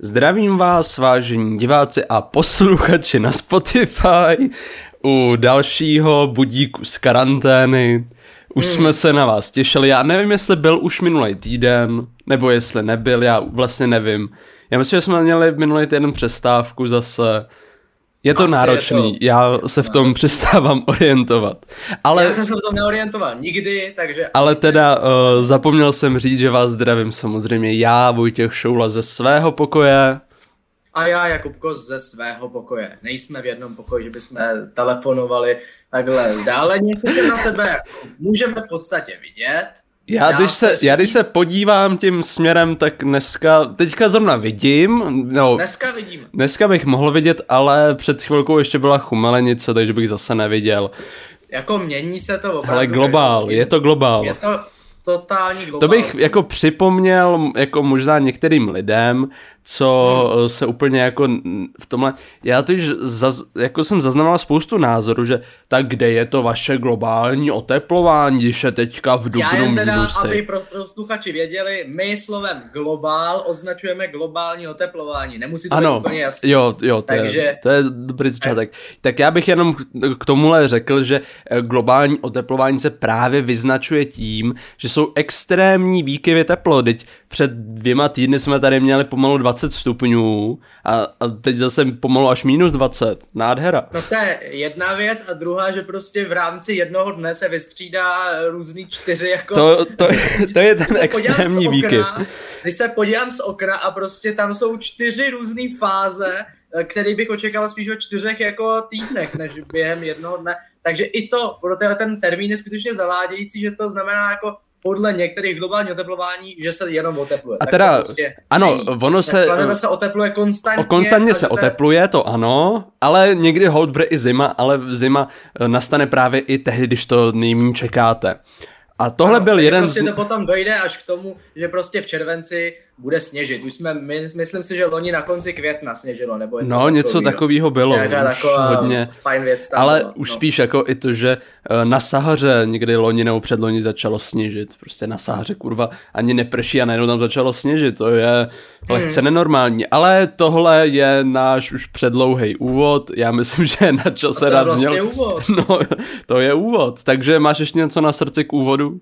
Zdravím vás, vážení diváci a posluchači na Spotify u dalšího budíku z karantény. Už hmm. jsme se na vás těšili, já nevím, jestli byl už minulý týden, nebo jestli nebyl, já vlastně nevím. Já myslím, že jsme měli minulý týden přestávku zase, je to Asi náročný, je to... já se v tom přestávám orientovat. Ale... Já jsem se v tom neorientoval nikdy, takže... Ale teda uh, zapomněl jsem říct, že vás zdravím samozřejmě já, Vojtěch Šoula ze svého pokoje. A já, Jakub Kos ze svého pokoje. Nejsme v jednom pokoji, že bychom telefonovali takhle vzdáleně. se na sebe můžeme v podstatě vidět, já když, se, já když se podívám tím směrem, tak dneska, teďka zrovna vidím. No, dneska vidím. Dneska bych mohl vidět, ale před chvilkou ještě byla chumelenice, takže bych zase neviděl. Jako mění se to opravdu. Ale globál, je to globál. Je to, totální globál. To bych jako připomněl jako možná některým lidem, co hmm. se úplně jako v tomhle, já to již zaz, jako jsem zaznamenal spoustu názorů, že tak kde je to vaše globální oteplování, když je teďka v Dubnu Já jen teda, minusy. aby pro posluchači věděli, my slovem globál označujeme globální oteplování, nemusí to ano, být úplně jasné. Jo, jo, to, Takže... je, to je dobrý začátek. Tak já bych jenom k tomuhle řekl, že eh, globální oteplování se právě vyznačuje tím, že jsou extrémní výkyvy teplo, teď před dvěma týdny jsme tady měli pomalu 20 stupňů a, a teď zase pomalu až minus 20. Nádhera. No to je jedna věc a druhá, že prostě v rámci jednoho dne se vystřídá různý čtyři jako... To, to, to je ten extrémní výkyv. Když se podívám z okna a prostě tam jsou čtyři různé fáze, který bych očekal spíš o čtyřech jako týdnech, než během jednoho dne. Takže i to, pro ten termín je skutečně zavádějící, že to znamená jako podle některých globálních oteplování, že se jenom otepluje. A teda, prostě ano, není. ono se... Planeta se otepluje konstantně. Konstantně se otepluje, to ano, ale někdy hold bude i zima, ale zima eh, nastane právě i tehdy, když to nejméně čekáte. A tohle ano, byl jeden prostě z... to potom dojde až k tomu, že prostě v červenci bude sněžit. Už jsme, my, myslím si, že loni na konci května sněžilo, nebo něco No, něco takového bylo. Nějaká už hodně. Fajn věc tam Ale bylo, už no. spíš jako i to, že eh, na Sahaře někdy loni nebo předloni začalo sněžit. Prostě na Sahaře kurva ani neprší a najednou tam začalo sněžit. To je lehce hmm. nenormální. Ale tohle je náš už předlouhý úvod. Já myslím, že je na čase rád vlastně zněl. úvod. No, to je úvod. Takže máš ještě něco na srdci k úvodu?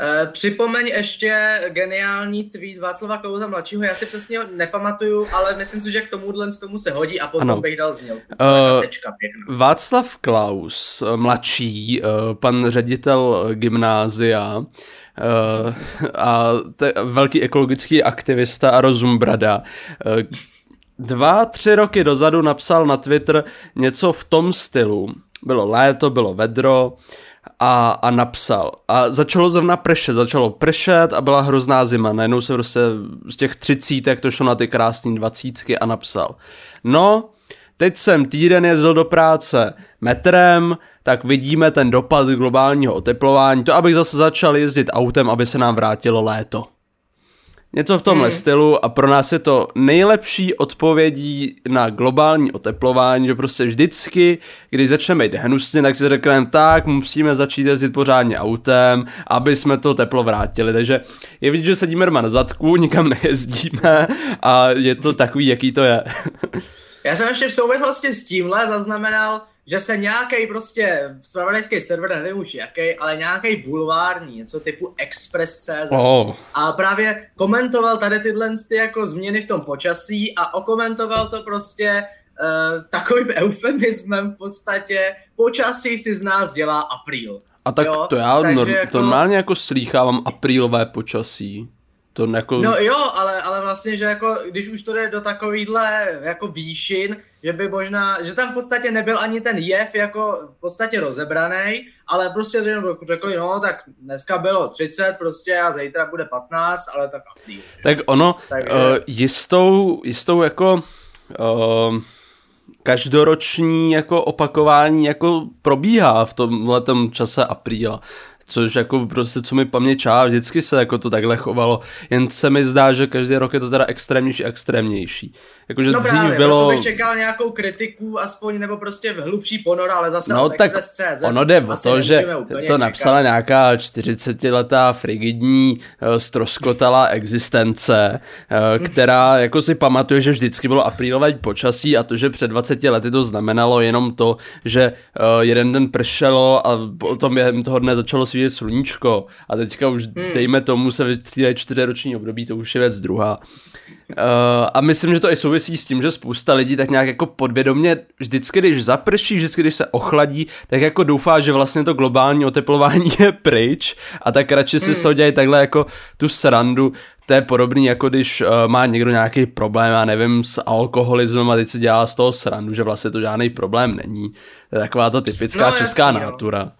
Uh, připomeň ještě geniální tweet Václava Klauza mladšího, já si přesně nepamatuju, ale myslím si, že k tomuhle z tomu se hodí a potom ano. bych dal zněl. Uh, Václav Klaus mladší, uh, pan ředitel gymnázia, uh, a te, velký ekologický aktivista a rozumbrada, uh, dva, tři roky dozadu napsal na Twitter něco v tom stylu. Bylo léto, bylo vedro, a, a napsal. A začalo zrovna pršet, začalo pršet a byla hrozná zima. Najednou se prostě z těch třicítek to šlo na ty krásné dvacítky a napsal. No, teď jsem týden jezdil do práce metrem, tak vidíme ten dopad globálního oteplování. To, abych zase začal jezdit autem, aby se nám vrátilo léto. Něco v tomhle hmm. stylu a pro nás je to nejlepší odpovědí na globální oteplování, že prostě vždycky, když začneme jít hnusně, tak si řekneme, tak musíme začít jezdit pořádně autem, aby jsme to teplo vrátili. Takže je vidět, že sedíme doma na zadku, nikam nejezdíme a je to takový, jaký to je. Já jsem ještě v souvislosti s tímhle zaznamenal, že se nějaký prostě spravodajský server, nevím už jaký, ale nějaký bulvární, něco typu Express.cz oh. a právě komentoval tady tyhle ty jako změny v tom počasí a okomentoval to prostě uh, takovým eufemismem v podstatě počasí si z nás dělá apríl. A tak jo? to já Takže nor- jako... normálně jako slýchávám aprílové počasí. To jako... No jo, ale, ale vlastně, že jako, když už to jde do takovýhle jako výšin, že by možná, že tam v podstatě nebyl ani ten jev jako v podstatě rozebraný, ale prostě jenom řekli, no tak dneska bylo 30 prostě a zítra bude 15, ale tak apríl. Tak ono, Takže... uh, jistou, jistou jako uh, každoroční jako opakování jako probíhá v tomhle čase apríla. Což jako prostě co mi paměčá, vždycky se jako to takhle chovalo, jen se mi zdá, že každý rok je to teda extrémnější, extrémnější. Jakože no dřív právě, bylo... bych čekal nějakou kritiku, aspoň nebo prostě v hlubší ponor, ale zase no, tak ono jde o to, že to čekat. napsala nějaká 40-letá frigidní uh, stroskotalá existence, uh, která jako si pamatuje, že vždycky bylo aprílové počasí a to, že před 20 lety to znamenalo jenom to, že uh, jeden den pršelo a potom během toho dne začalo svítit sluníčko a teďka už hmm. dejme tomu se vytřídají čtyřroční období, to už je věc druhá. Uh, a myslím, že to i souvisí s tím, že spousta lidí tak nějak jako podvědomě vždycky, když zaprší, vždycky, když se ochladí, tak jako doufá, že vlastně to globální oteplování je pryč a tak radši si hmm. z toho dělají takhle jako tu srandu. To je podobný, jako když uh, má někdo nějaký problém, já nevím, s alkoholismem a teď si dělá z toho srandu, že vlastně to žádný problém není. To je taková ta typická no, česká jasný, natura. Jo.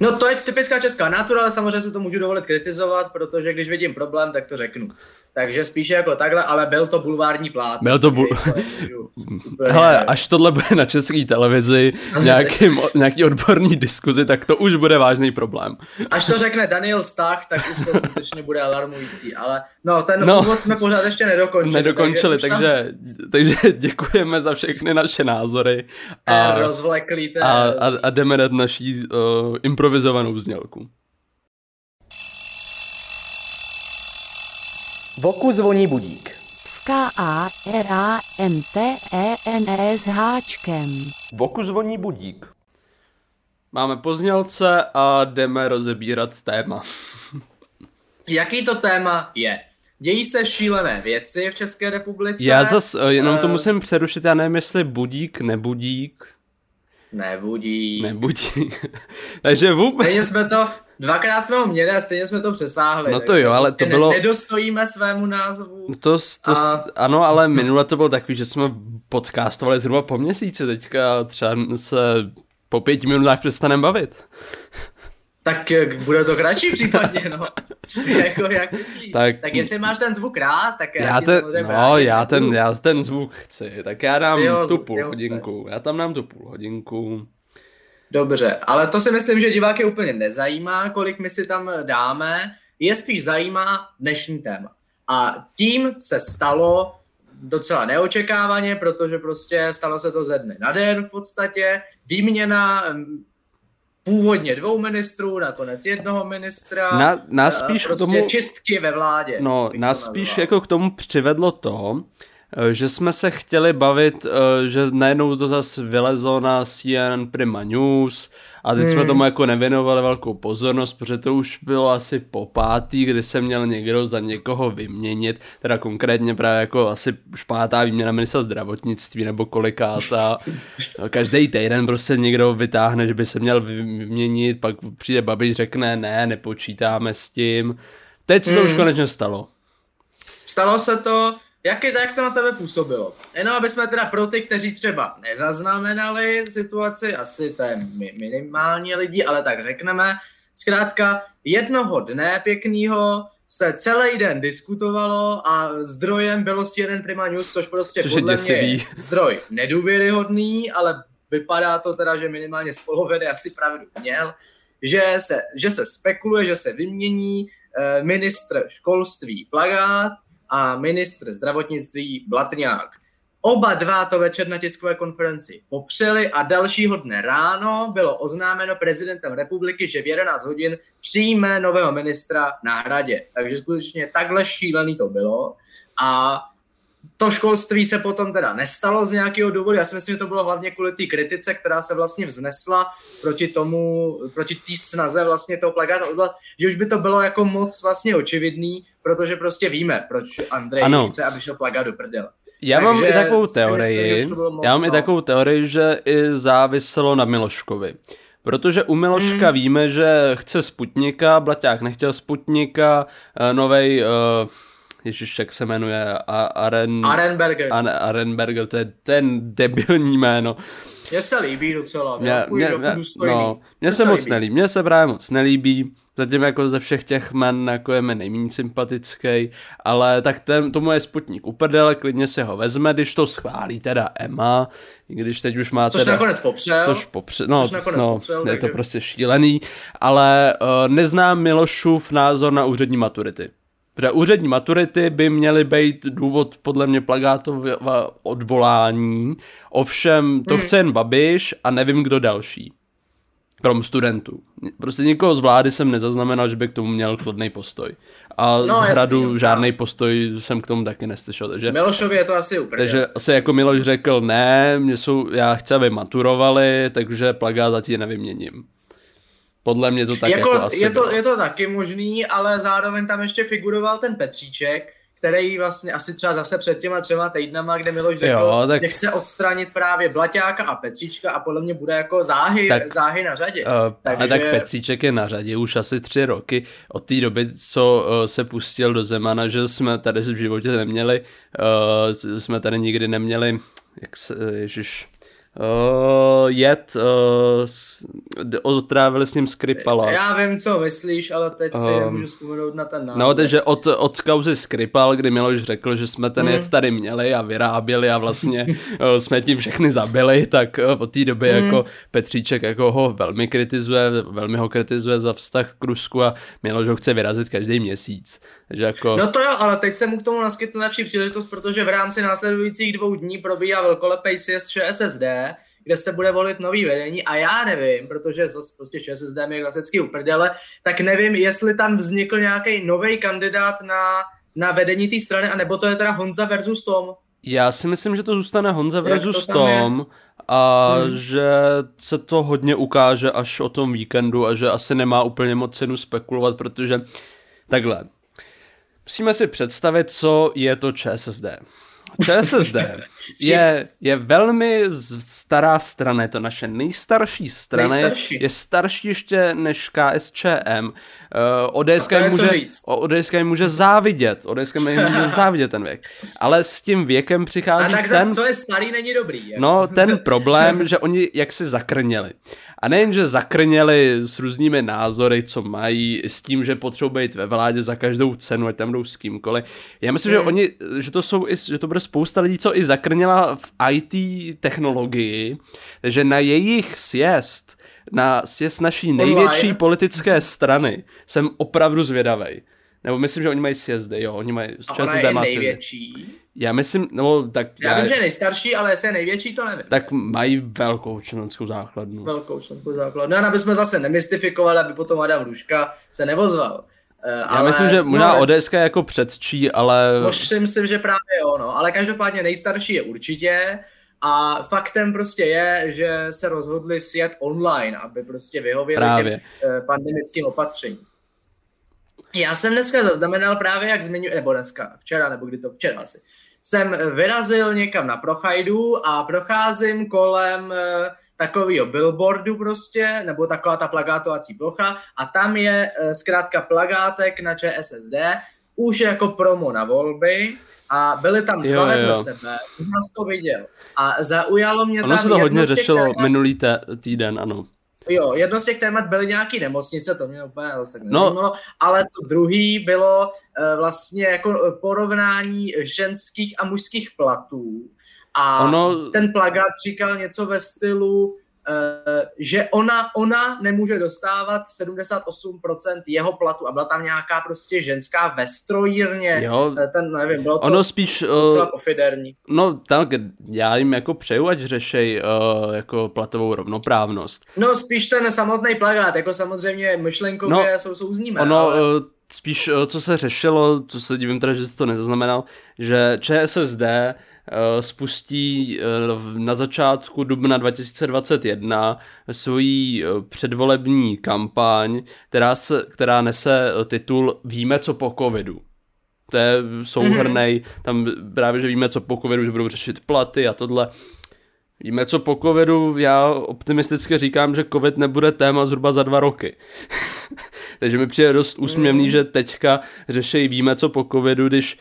No to je typická česká natura, ale samozřejmě se to můžu dovolit kritizovat, protože když vidím problém, tak to řeknu. Takže spíše jako takhle, ale byl to bulvární plát. Byl to bul... Hele, až tohle bude na české televizi, nějaký, nějaký odborný diskuzi, tak to už bude vážný problém. Až to řekne Daniel Stach, tak už to skutečně bude alarmující, ale no, ten no, úvod jsme pořád ještě nedokončili. Nedokončili, takže, takže, tam... takže děkujeme za všechny naše názory. A, rozvleklý a, a, a jdeme na naší uh, improvizovanou znělku. Voku zvoní budík. K A R A N T E N E s háčkem. Voku zvoní budík. Máme poznělce a jdeme rozebírat téma. Jaký to téma je? Dějí se šílené věci v České republice. Já zas eh, jenom to eh, musím přerušit, já nevím, jestli budík, nebudík. Nebudí. Nebudí. Takže vůbec... Stejně jsme to, dvakrát jsme ho měli a stejně jsme to přesáhli. No to jo, ale prostě to bylo... Nedostojíme svému názvu. To, to a... Ano, ale minule to bylo takový, že jsme podcastovali zhruba po měsíci, teďka třeba se po pěti minutách přestaneme bavit. Tak eh, bude to kratší případně, no. jako, jak myslíš? Tak, tak jestli máš ten zvuk rád, tak já, já ten, no, já ten, já ten zvuk chci, tak já dám jo, tu půl hodinku, chceš. já tam dám tu půl hodinku. Dobře, ale to si myslím, že diváky úplně nezajímá, kolik my si tam dáme, je spíš zajímá dnešní téma. A tím se stalo docela neočekávaně, protože prostě stalo se to ze dne na den v podstatě, výměna původně dvou ministrů, nakonec jednoho ministra. Na, nás spíš prostě k tomu... čistky ve vládě. No, nás spíš jako k tomu přivedlo to, eh, že jsme se chtěli bavit, eh, že najednou to zase vylezlo na CNN Prima News, a teď hmm. jsme tomu jako nevěnovali velkou pozornost, protože to už bylo asi po pátý, kdy se měl někdo za někoho vyměnit, teda konkrétně právě jako asi už pátá výměna ministra zdravotnictví nebo kolikátá. Každý týden prostě někdo vytáhne, že by se měl vyměnit, pak přijde babič, řekne ne, nepočítáme s tím. Teď se to hmm. už konečně stalo. Stalo se to, jak, je, jak to na tebe působilo? Jenom aby jsme teda pro ty, kteří třeba nezaznamenali situaci, asi to je minimálně lidí, ale tak řekneme, zkrátka jednoho dne pěkného se celý den diskutovalo a zdrojem bylo CNN Prima News, což prostě což podle mě je zdroj nedůvěryhodný, ale vypadá to teda, že minimálně z poloviny asi pravdu měl, že se, že se spekuluje, že se vymění eh, ministr školství Plagát a ministr zdravotnictví Blatňák. Oba dva to večer na tiskové konferenci popřeli a dalšího dne ráno bylo oznámeno prezidentem republiky, že v 11 hodin přijme nového ministra na hradě. Takže skutečně takhle šílený to bylo. A to školství se potom teda nestalo z nějakého důvodu. Já si myslím, že to bylo hlavně kvůli té kritice, která se vlastně vznesla proti tomu, proti té snaze vlastně toho plagátu odvolat, že už by to bylo jako moc vlastně očividný, protože prostě víme, proč Andrej ano. chce, aby šel plagát do prdele. Já Takže mám i takovou teorii, myslím, já mám i takovou teorii, že i záviselo na Miloškovi. Protože u Miloška mm. víme, že chce Sputnika, Blaťák nechtěl Sputnika, eh, novej uh, Ježiš, jak se jmenuje, A- Aren... Arenberger. An- Arenberger, to je ten debilní jméno. Mně se líbí docela. Mě, Mě, mě, mě, důstojný. no, mně se moc nelíbí, mně se právě moc nelíbí, zatím jako ze všech těch men jako je mi nejméně sympatický, ale tak ten, tomu je Sputnik uprdele, klidně si ho vezme, když to schválí teda Emma, i když teď už má Což teda... nakonec popřel. Což popře, no, Což nakonec no popřel, je takže- to prostě šílený, ale uh, neznám Milošův názor na úřední maturity. Protože úřední maturity by měly být důvod podle mě plagátova odvolání, ovšem to Hmm. chce jen Babiš a nevím kdo další. Krom studentů. Prostě nikoho z vlády jsem nezaznamenal, že by k tomu měl kladný postoj. A No, z jasný, hradu no. žádný postoj jsem k tomu taky neslyšel. Takže Milošovi je to asi úplně. takže asi jako Miloš řekl, ne, mě jsou, já chci, aby maturovali, takže plagát zatím nevyměním. Podle mě to tak jako, jako, asi je, to, bylo. je to taky možný, ale zároveň tam ještě figuroval ten Petříček, který vlastně asi třeba zase před těma třema týdnama, kde Miloš řekl, Jo, tak- že chce odstranit právě Blaťáka a Petříčka a podle mě bude jako záhy, Tak- záhy na řadě. Uh, ale Takže- tak Petříček je na řadě už asi tři roky od té doby, co uh, se pustil do Zemana, že jsme tady v životě neměli, uh, jsme tady nikdy neměli, jak se, ježiš, uh, jet, uh, s, otrávili s ním Skripala. Já vím, co myslíš, ale teď si Um, nemůžu vzpomenout na ten název. No, takže od, od kauzy Skripal, kdy Miloš řekl, že jsme ten Mm. jed tady měli a vyráběli a vlastně eh, jsme tím všechny zabili, tak eh, od té doby Mm. jako Petříček jako ho velmi kritizuje, velmi ho kritizuje za vztah k Rusku a Miloš ho chce vyrazit každý měsíc. Takže jako... No to jo, ale teď se mu k tomu naskytne lepší příležitost, protože v rámci následujících dvou dní probíhá velkolepý sjezd ČSSD, kde se bude volit nový vedení a já nevím, protože zase prostě ČSSD mi je klasicky uprdele, tak nevím, jestli tam vznikl nějaký nový kandidát na, na vedení té strany, anebo to je teda Honza versus Tom. Já si myslím, že to zůstane Honza versus to? Tom a Hmm. že se to hodně ukáže až o tom víkendu a že asi nemá úplně moc cenu spekulovat, protože takhle. Musíme si představit, co je to ČSSD. ČSSD je, je velmi stará strana, je to naše nejstarší strana, je, Nejstarší. je starší ještě než KSČM. Uh, ODS A to je jim co může, říct. ODS jim může závidět, ODS jim může závidět ten věk. Ale s tím věkem A přichází tak ten zase, co je starý, není dobrý. Jako. No, ten problém, že oni jaksi zakrněli. A nejen, že zakrněli s různými názory, co mají, s tím, že potřebují být ve vládě za každou cenu, ať tam jdou s kýmkoliv. Já myslím, že Hmm. oni, že to jsou, i, že to bude spousta lidí, co i zakrněla v IT technologii, takže na jejich sjezd, na sjezd naší největší Online. politické strany, jsem opravdu zvědavej. Nebo myslím, že oni mají sjezdy, jo, oni mají, a ona je má sjezdy. největší. Já myslím, nebo tak Já, vím, že je nejstarší, ale jestli je největší, to nevím. tak mají velkou členskou základnu. velkou členskou základnu. No, aby jsme zase nemystifikovali, aby potom Adam Ruška se nevozval. Uh, Já myslím, že možná no, ODS je jako předčí, ale Myslím si, že právě jo, no. Ale každopádně nejstarší je určitě. A faktem prostě je, že se rozhodli sjet online, aby prostě vyhověli Právě. těm eh, pandemickým opatřením. Já jsem dneska zaznamenal právě, jak zmiňuji, nebo dneska, včera, nebo kdy to, včera asi, jsem vyrazil někam na Prochajdu a procházím kolem eh, takového billboardu prostě, nebo taková ta plagátovací plocha a tam je eh, zkrátka plagátek na ČSSD, už jako promo na volby a byly tam dva vedle sebe, už nás to viděl. A zaujalo mě ono tam se to hodně řešilo témat- minulý té, týden, ano. Jo, jedno z těch témat byly nějaký nemocnice, to mě úplně zase tak No. ale to druhý bylo eh, vlastně jako eh, porovnání ženských a mužských platů. A Ono- ten plagát říkal něco ve stylu, že ona, ona nemůže dostávat 78% jeho platu a byla tam nějaká prostě ženská ve strojírně, Jo, Eh, ten, nevím, bylo to ono spíš, docela uh, pofiderní. no tak já jim jako přeju, ať řešej uh, jako platovou rovnoprávnost. No spíš ten samotný plagát, jako samozřejmě myšlenkově No, jsou souzníme. Ono ale... uh, spíš, co se řešilo, co se divím teda, že jsi to nezaznamenal, že ČSSD spustí uh, v- na začátku dubna 2021 svoji uh, předvolební kampaň, která, se, která nese titul Víme co po covidu. To je souhrnej, tam právě, že víme co po covidu, že budou řešit platy a tohle. Víme, co po covidu, já optimisticky říkám, že covid nebude téma zhruba za dva roky. Takže mi přijde dost úsměvný, mm. že teďka řešejí víme, co po covidu, když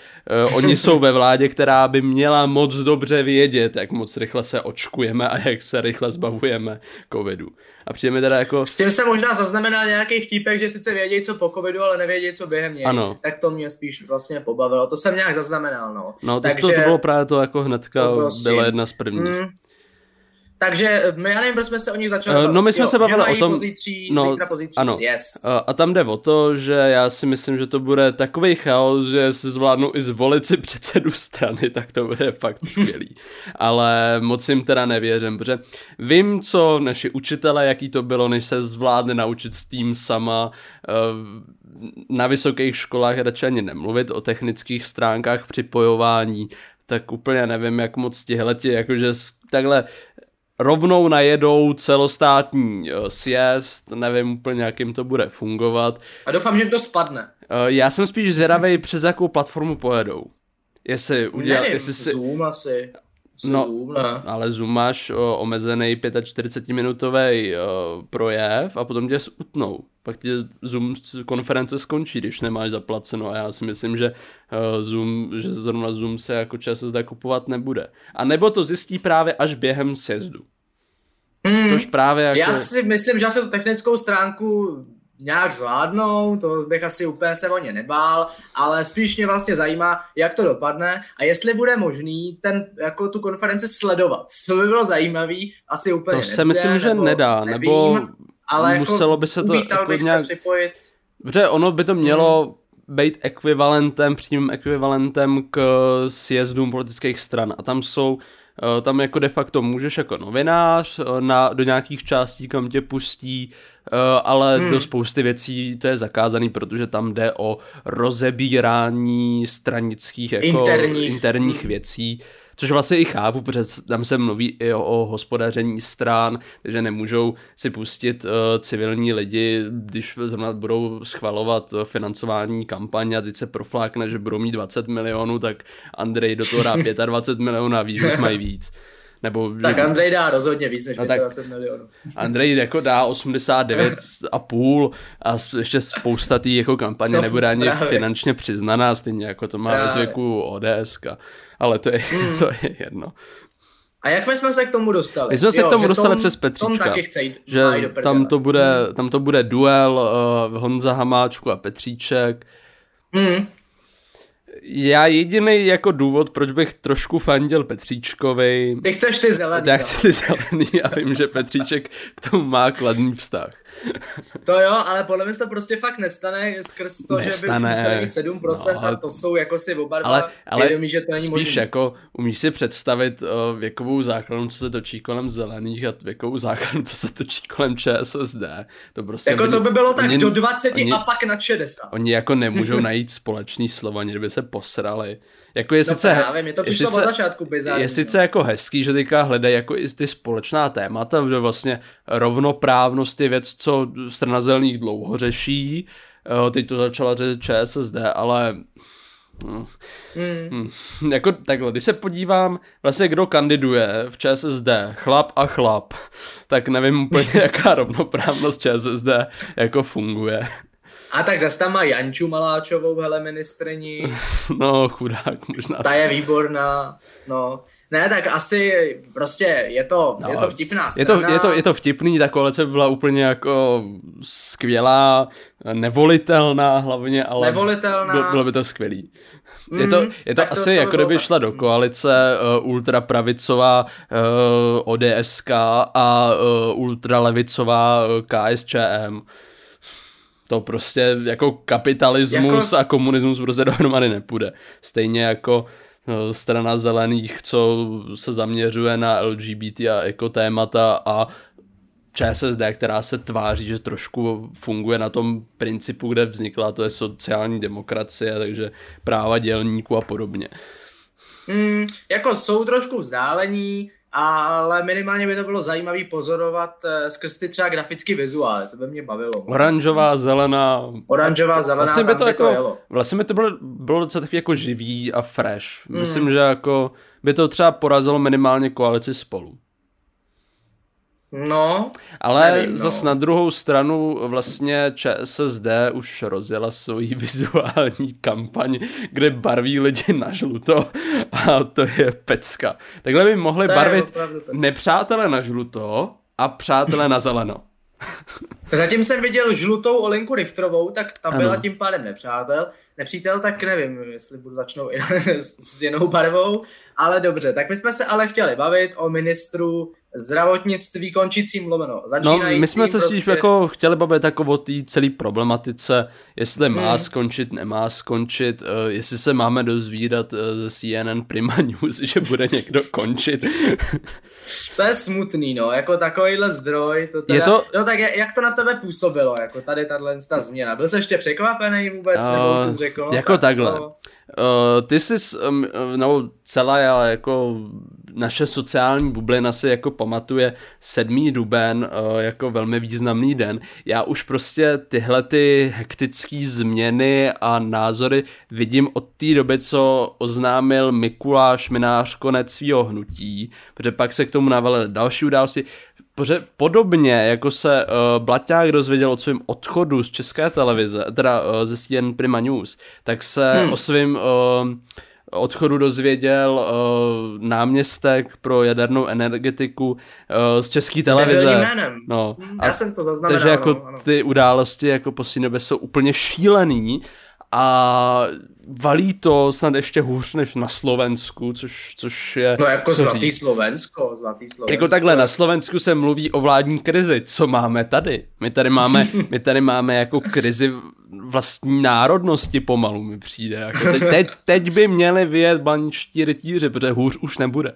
uh, oni jsou ve vládě, která by měla moc dobře vědět, jak moc rychle se očkujeme a jak se rychle zbavujeme covidu. A přijde mi teda jako... S tím se možná zaznamená nějaký vtípek, že sice vědí, co po covidu, ale nevědí, co během něj. Ano. Tak to mě spíš vlastně pobavilo. To jsem nějak zaznamenal, no. No, to, Takže... to, to bylo právě to jako hnedka, prostě... byla jedna z prvních. Mm. Takže my, já nevím, proč jsme se o nich začali uh, No my jsme jo, se bavili o tom, pozítří, no, pozítří ano. Yes. Uh, a tam jde o to, že já si myslím, že to bude takový chaos, že se zvládnou i zvolit si předsedu strany, tak to bude fakt skvělý. Ale moc jim teda nevěřím, protože vím, co naši učitele, jaký to bylo, než se zvládne naučit s tím sama, uh, na vysokých školách radši ani nemluvit o technických stránkách připojování, tak úplně nevím, jak moc tihleti, jakože takhle rovnou najedou celostátní uh, sjezd, nevím úplně, jak jim to bude fungovat. A doufám, že to spadne. Uh, já jsem spíš zvědavý, přes jakou platformu pojedou. Jestli udělá, nevím, jestli si... Zoom asi. No, Zoom, ne? ale Zoom máš o, omezený 45-minutový uh, projev a potom tě utnou. Pak tě Zoom konference skončí, když nemáš zaplaceno a já si myslím, že uh, Zoom, že zrovna Zoom se jako ČSSD kupovat nebude. A nebo to zjistí právě až během sjezdu. Hmm. Což právě jako... Já si myslím, že se tu technickou stránku nějak zvládnou, to bych asi úplně se o ně nebál, ale spíš mě vlastně zajímá, jak to dopadne a jestli bude možný ten, jako tu konferenci sledovat. Co by bylo zajímavý, asi úplně To se nebude, myslím, že nebo nedá, nevím, nebo ale muselo jako by se to jako nějak... Se připojit. Dobře, ono by to mělo hmm. být ekvivalentem, přímým ekvivalentem k sjezdům politických stran a tam jsou tam jako de facto můžeš jako novinář eh, na, do nějakých částí, kam tě pustí, eh, ale hmm. do spousty věcí to je zakázaný, protože tam jde o rozebírání stranických jako interních, interních věcí, Což vlastně i chápu, protože tam se mluví i o, o hospodaření stran, takže nemůžou si pustit uh, civilní lidi, když zrovna budou schvalovat uh, financování kampaně a teď se proflákne, že budou mít 20 milionů, tak Andrej do toho dá 25 milionů a víš, už mají víc. Nebo, tak. Andrej dá rozhodně víc než no, 25 milionů. Andrej jako dá 89 a půl a ještě spousta tý jako kampaně no, nebude ani právě. finančně přiznaná, stejně jako to má právě. ve zvyku ODS. Ale to je, hmm. to je jedno. A jak my jsme se k tomu dostali? My jsme se jo, k tomu dostali tom, přes Petříčka. Tom taky chce jít, že tam to, bude, hmm. tam to bude duel uh, Honza Hamáčku a Petříček. Hmm já jediný jako důvod, proč bych trošku fandil Petříčkovi. Ty chceš ty zelený. Já chci ty zelený a vím, že Petříček k tomu má kladný vztah. To jo, ale podle mě se to prostě fakt nestane skrz to, nestane. že by museli mít 7% no, a to jsou jako si oba ale, ale vědomí, že to není spíš možný. jako umíš si představit uh, věkovou základnu, co se točí kolem zelených a věkovou základnu, co se točí kolem ČSSD. To prostě jako oni, to by bylo tak oni, do 20 oni, a pak na 60. Oni jako nemůžou najít společný slovo, ani kdyby se posrali. Jako je no sice, právě, mě to je sice, od začátku bizarní, je sice jako hezký, že teďka hledají jako i ty společná témata, že vlastně rovnoprávnost je věc, co strana zelených dlouho řeší, eh, teď to začala řešit ČSSD, ale Hmm. Hmm. Jako takhle, když se podívám, vlastně kdo kandiduje v ČSSD, chlap a chlap, tak nevím úplně, jaká rovnoprávnost ČSSD jako funguje. A tak zase tam má Janču Maláčovou, hele ministrní. No, chudák, možná. Ta je výborná, no. Ne, tak asi prostě je to, no, je to vtipná strana. Je to, je, to, je to vtipný, ta koalice byla úplně jako skvělá, nevolitelná hlavně, ale nevolitelná. Bylo, bylo by to skvělý. Mm, je to, mm, je to asi to, to jako kdyby šla do koalice uh, ultrapravicová uh, ODSK a uh, ultralevicová uh, KSČM to prostě jako kapitalismus jako... a komunismus prostě dohromady nepůjde. Stejně jako no, strana zelených, co se zaměřuje na LGBT a ekotémata a ČSSD, která se tváří, že trošku funguje na tom principu, kde vznikla, to je sociální demokracie, takže práva dělníků a podobně. Mm, jako jsou trošku vzdálení, ale minimálně by to bylo zajímavé pozorovat uh, skrz ty třeba grafický vizuály, to by mě bavilo. Oranžová, zelená. Oranžová, zelená, vlastně by to, by jako, to jelo. Vlastně by to bylo, bylo docela takový jako živý a fresh. Mm. Myslím, že jako by to třeba porazilo minimálně koalici spolu. No, Ale nevím, no. zas na druhou stranu vlastně ČSSD už rozjela svoji vizuální kampaň, kde barví lidi na žluto a to je pecka. Takhle by mohli To barvit nepřátele na žluto a přátelé na zeleno. Zatím jsem viděl žlutou Olinku Richtrovou, tak ta Ano. byla tím pádem nepřátel. Nepřítel, tak nevím, jestli budu začnou s jinou barvou, ale dobře. Tak my jsme se ale chtěli bavit o ministru zdravotnictví končícím lomeno. No, my jsme se prostě... spíš jako chtěli bavit jako o té celé problematice, jestli má Hmm. skončit, nemá skončit, uh, jestli se máme dozvídat uh, ze CNN Prima News, že bude někdo končit. To je smutný, no, jako takovýhle zdroj. To teda... Je to- No tak jak to na tebe působilo, jako tady tahle ta změna? Byl jsi ještě překvapený vůbec, Uh, nebo jsi řekl? Jako tak takhle. co? Uh, ty jsi, um, no celá já jako naše sociální bublina si jako pamatuje 7. duben uh, jako velmi významný den. Já už prostě tyhle ty hektické změny a názory vidím od té doby, co oznámil Mikuláš Minář konec svého hnutí, protože pak se k tomu navalily další události. Protože podobně, jako se uh, Blaťák dozvěděl o svém odchodu z české televize, teda uh, ze CNN Prima News, tak se hmm. o svém uh, odchodu dozvěděl uh, náměstek pro jadernou energetiku uh, z české televize. No, a Já jsem to zaznamenal. takže jako ano, ano. ty události jako poslední době jsou úplně šílený a valí to snad ještě hůř než na Slovensku, což, což je... No jako co zlatý říct. Slovensko, zlatý Slovensko. Jako takhle, na Slovensku se mluví o vládní krizi. Co máme tady? My tady máme, my tady máme jako krizi vlastní národnosti pomalu mi přijde. Jako teď, teď, teď, by měli vyjet balničtí rytíři, protože hůř už nebude.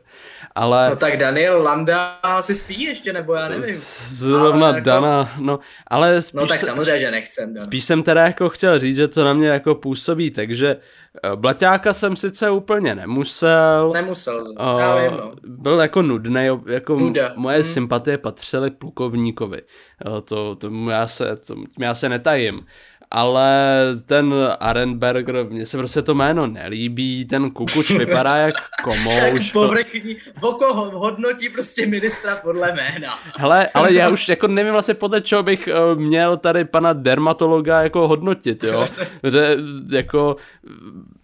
Ale No tak Daniel Landa si spí ještě, nebo já nevím. zrovna Ale jako- Dana, no, ale spíš, No tak samozřejmě, že nechcem. Dana. Spíš jsem teda jako chtěl říct, že to na mě jako působí, takže eh, Blaťáka jsem sice úplně nemusel, Nemusel jsi. eh, Já vím, no. byl jako nudný, jako Nuda. moje Hmm. sympatie patřily plukovníkovi, Eh, to, tomu já se, to, tím já se netajím. Ale ten Arenberger, mně se prostě to jméno nelíbí, ten Kukuč vypadá jak komouš. Tak povrchní, oko ho- hodnotí prostě ministra podle jména. Hele, ale já už jako nevím vlastně podle čeho bych uh, měl tady pana dermatologa jako hodnotit, jo. Že jako,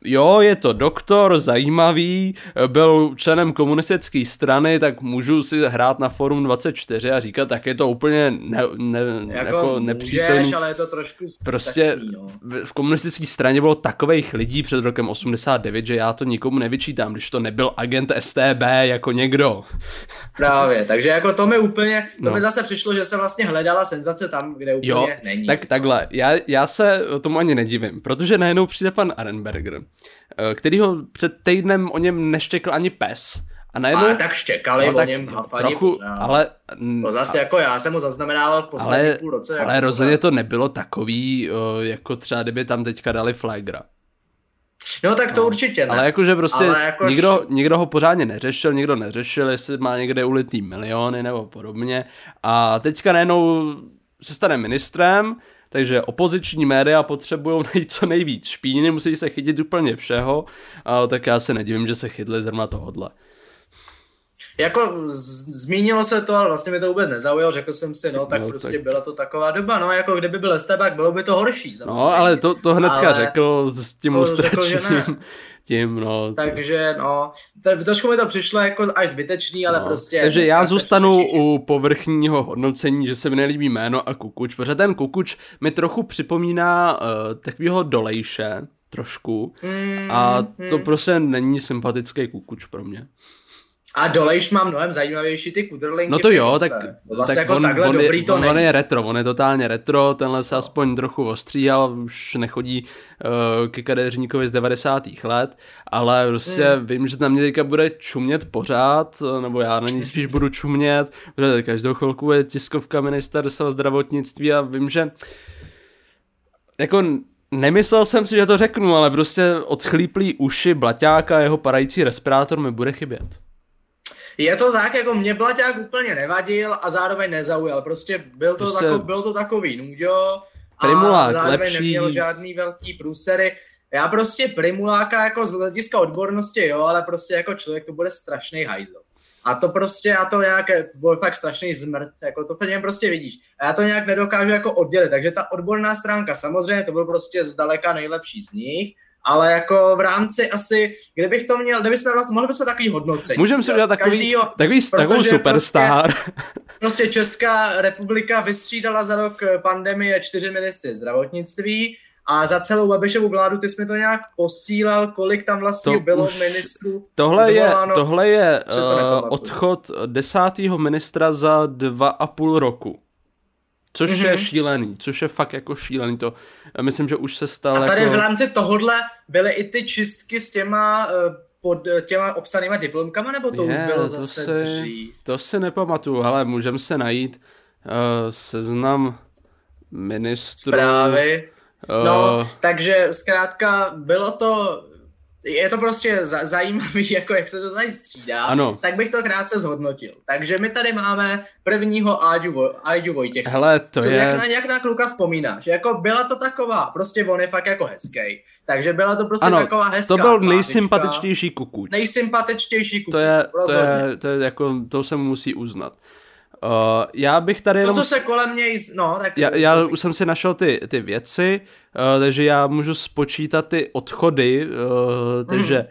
jo, je to doktor, zajímavý, eh, byl členem komunistické strany, tak můžu si hrát na Forum 24 a říkat, tak je to úplně ne, ne, jako, Jako, jako nepřístojný. můžeš, ale je to trošku Prostě zcestný, no. v v komunistické straně bylo takových lidí před rokem 89, že já to nikomu nevyčítám, když to nebyl agent STB jako někdo. Právě, takže jako to mi úplně, to No. mi zase přišlo, že se vlastně hledala senzace tam, kde úplně Jo, není. tak takhle, já, já se tomu ani nedivím, protože najednou přijde pan Arenberger, eh, který ho před týdnem o něm neštěkl ani pes. A najednou, a tak štěkali no, o tak něm hafani trochu, pořád. ale, To zase jako já jsem ho zaznamenával v posledních ale, půl roce. ale jako rozhodně pořád. to nebylo takový, jako třeba kdyby tam teďka dali flagra. No tak to určitě ne. Ale jakože prostě Ale jako nikdo, nikdo ho pořádně neřešil, nikdo neřešil, jestli má někde ulitý miliony nebo podobně. A teďka najednou se stane ministrem, takže opoziční média potřebují najít co nejvíc špíny, musí se chytit úplně všeho, a tak já se nedivím, že se chytli zrovna tohodle. Jako z- zmínilo se to, ale vlastně mi to vůbec nezaujalo, řekl jsem si, no tak No, no, prostě tak- byla to taková doba, no jako kdyby byl Estebák, bylo by to horší. No, samozřejmě. ale to, to hnedka Ale řekl s tím lustračním tím, no. Takže no, to, trošku mi to přišlo jako až zbytečný, ale No, prostě... Takže já zůstanu všichni- u povrchního hodnocení, že se mi nelíbí jméno a Kukuč, protože ten Kukuč mi trochu připomíná uh, takového dolejše, trošku, Mm, a to mm. prostě není sympatický Kukuč pro mě. A dolejš má mnohem zajímavější ty kudrlinky. No to jo, tak, Vlastně tak jako on, takhle on, dobrý je, to on, on není. je retro, on je totálně retro, tenhle se aspoň trochu ostříhal, už nechodí uh, ke kadeřníkovi z 90. let, ale prostě Hmm. mm. vím, že na mě teďka bude čumět pořád, nebo já na ní spíš budu čumět, protože každou chvilku je tiskovka ministerstva zdravotnictví a vím, že jako nemyslel jsem si, že to řeknu, ale prostě odchlíplý uši Blaťáka a jeho padající respirátor mi bude chybět. Je to tak, jako mě Blaťák úplně nevadil a zároveň nezaujal. Prostě byl to, Prostě- tako, byl to takový Primulák, a zároveň lepší. neměl žádný velký průsery. Já prostě Primuláka jako z hlediska odbornosti, jo, ale prostě jako člověk to bude strašný hajzel. A to prostě, já to nějak, byl fakt strašný zmrt, jako to něm prostě vidíš. A já to nějak nedokážu jako oddělit, takže ta odborná stránka, samozřejmě to byl prostě zdaleka nejlepší z nich, ale jako v rámci asi, kdybych to měl, kdybychom vlastně, mohli bychom takový hodnocení. Můžeme si udělat takový, Každýho, takový, takovou superstar. Prostě, prostě Česká republika vystřídala za rok pandemie čtyři ministry zdravotnictví, a za celou Babišovu vládu ty jsi mi to nějak posílal, kolik tam vlastně to bylo už... ministrů? Tohle je, tohle je uh, odchod desátého ministra za dva a půl roku. Což mm-hmm. je mhm. šílený, což je fakt jako šílený. To, myslím, že už se stalo. A tady jako... v rámci tohodle byly i ty čistky s těma uh, pod těma obsanýma diplomkama, nebo to je, už bylo to zase si, dří? To si nepamatuju, ale můžeme se najít uh, seznam ministrů. Zprávy. No, uh... takže zkrátka bylo to, je to prostě za, zajímavý, jako jak se to tady střídá, ano. tak bych to krátce zhodnotil. Takže my tady máme prvního Áďu, Áďu Vojtěch. Hele, to Co, je... Jak na, jak na kluka vzpomínáš, jako byla to taková, prostě on je fakt jako hezký. Takže byla to prostě ano, taková hezká to byl nejsympatičtější kukuč. Nejsympatičtější kukuč, to je, to je, to je jako, to se mu musí uznat. Uh, já bych tady jenom... To, co se kolem něj... No, tak... Já, já už jsem si našel ty, ty věci, uh, takže já můžu spočítat ty odchody, uh, takže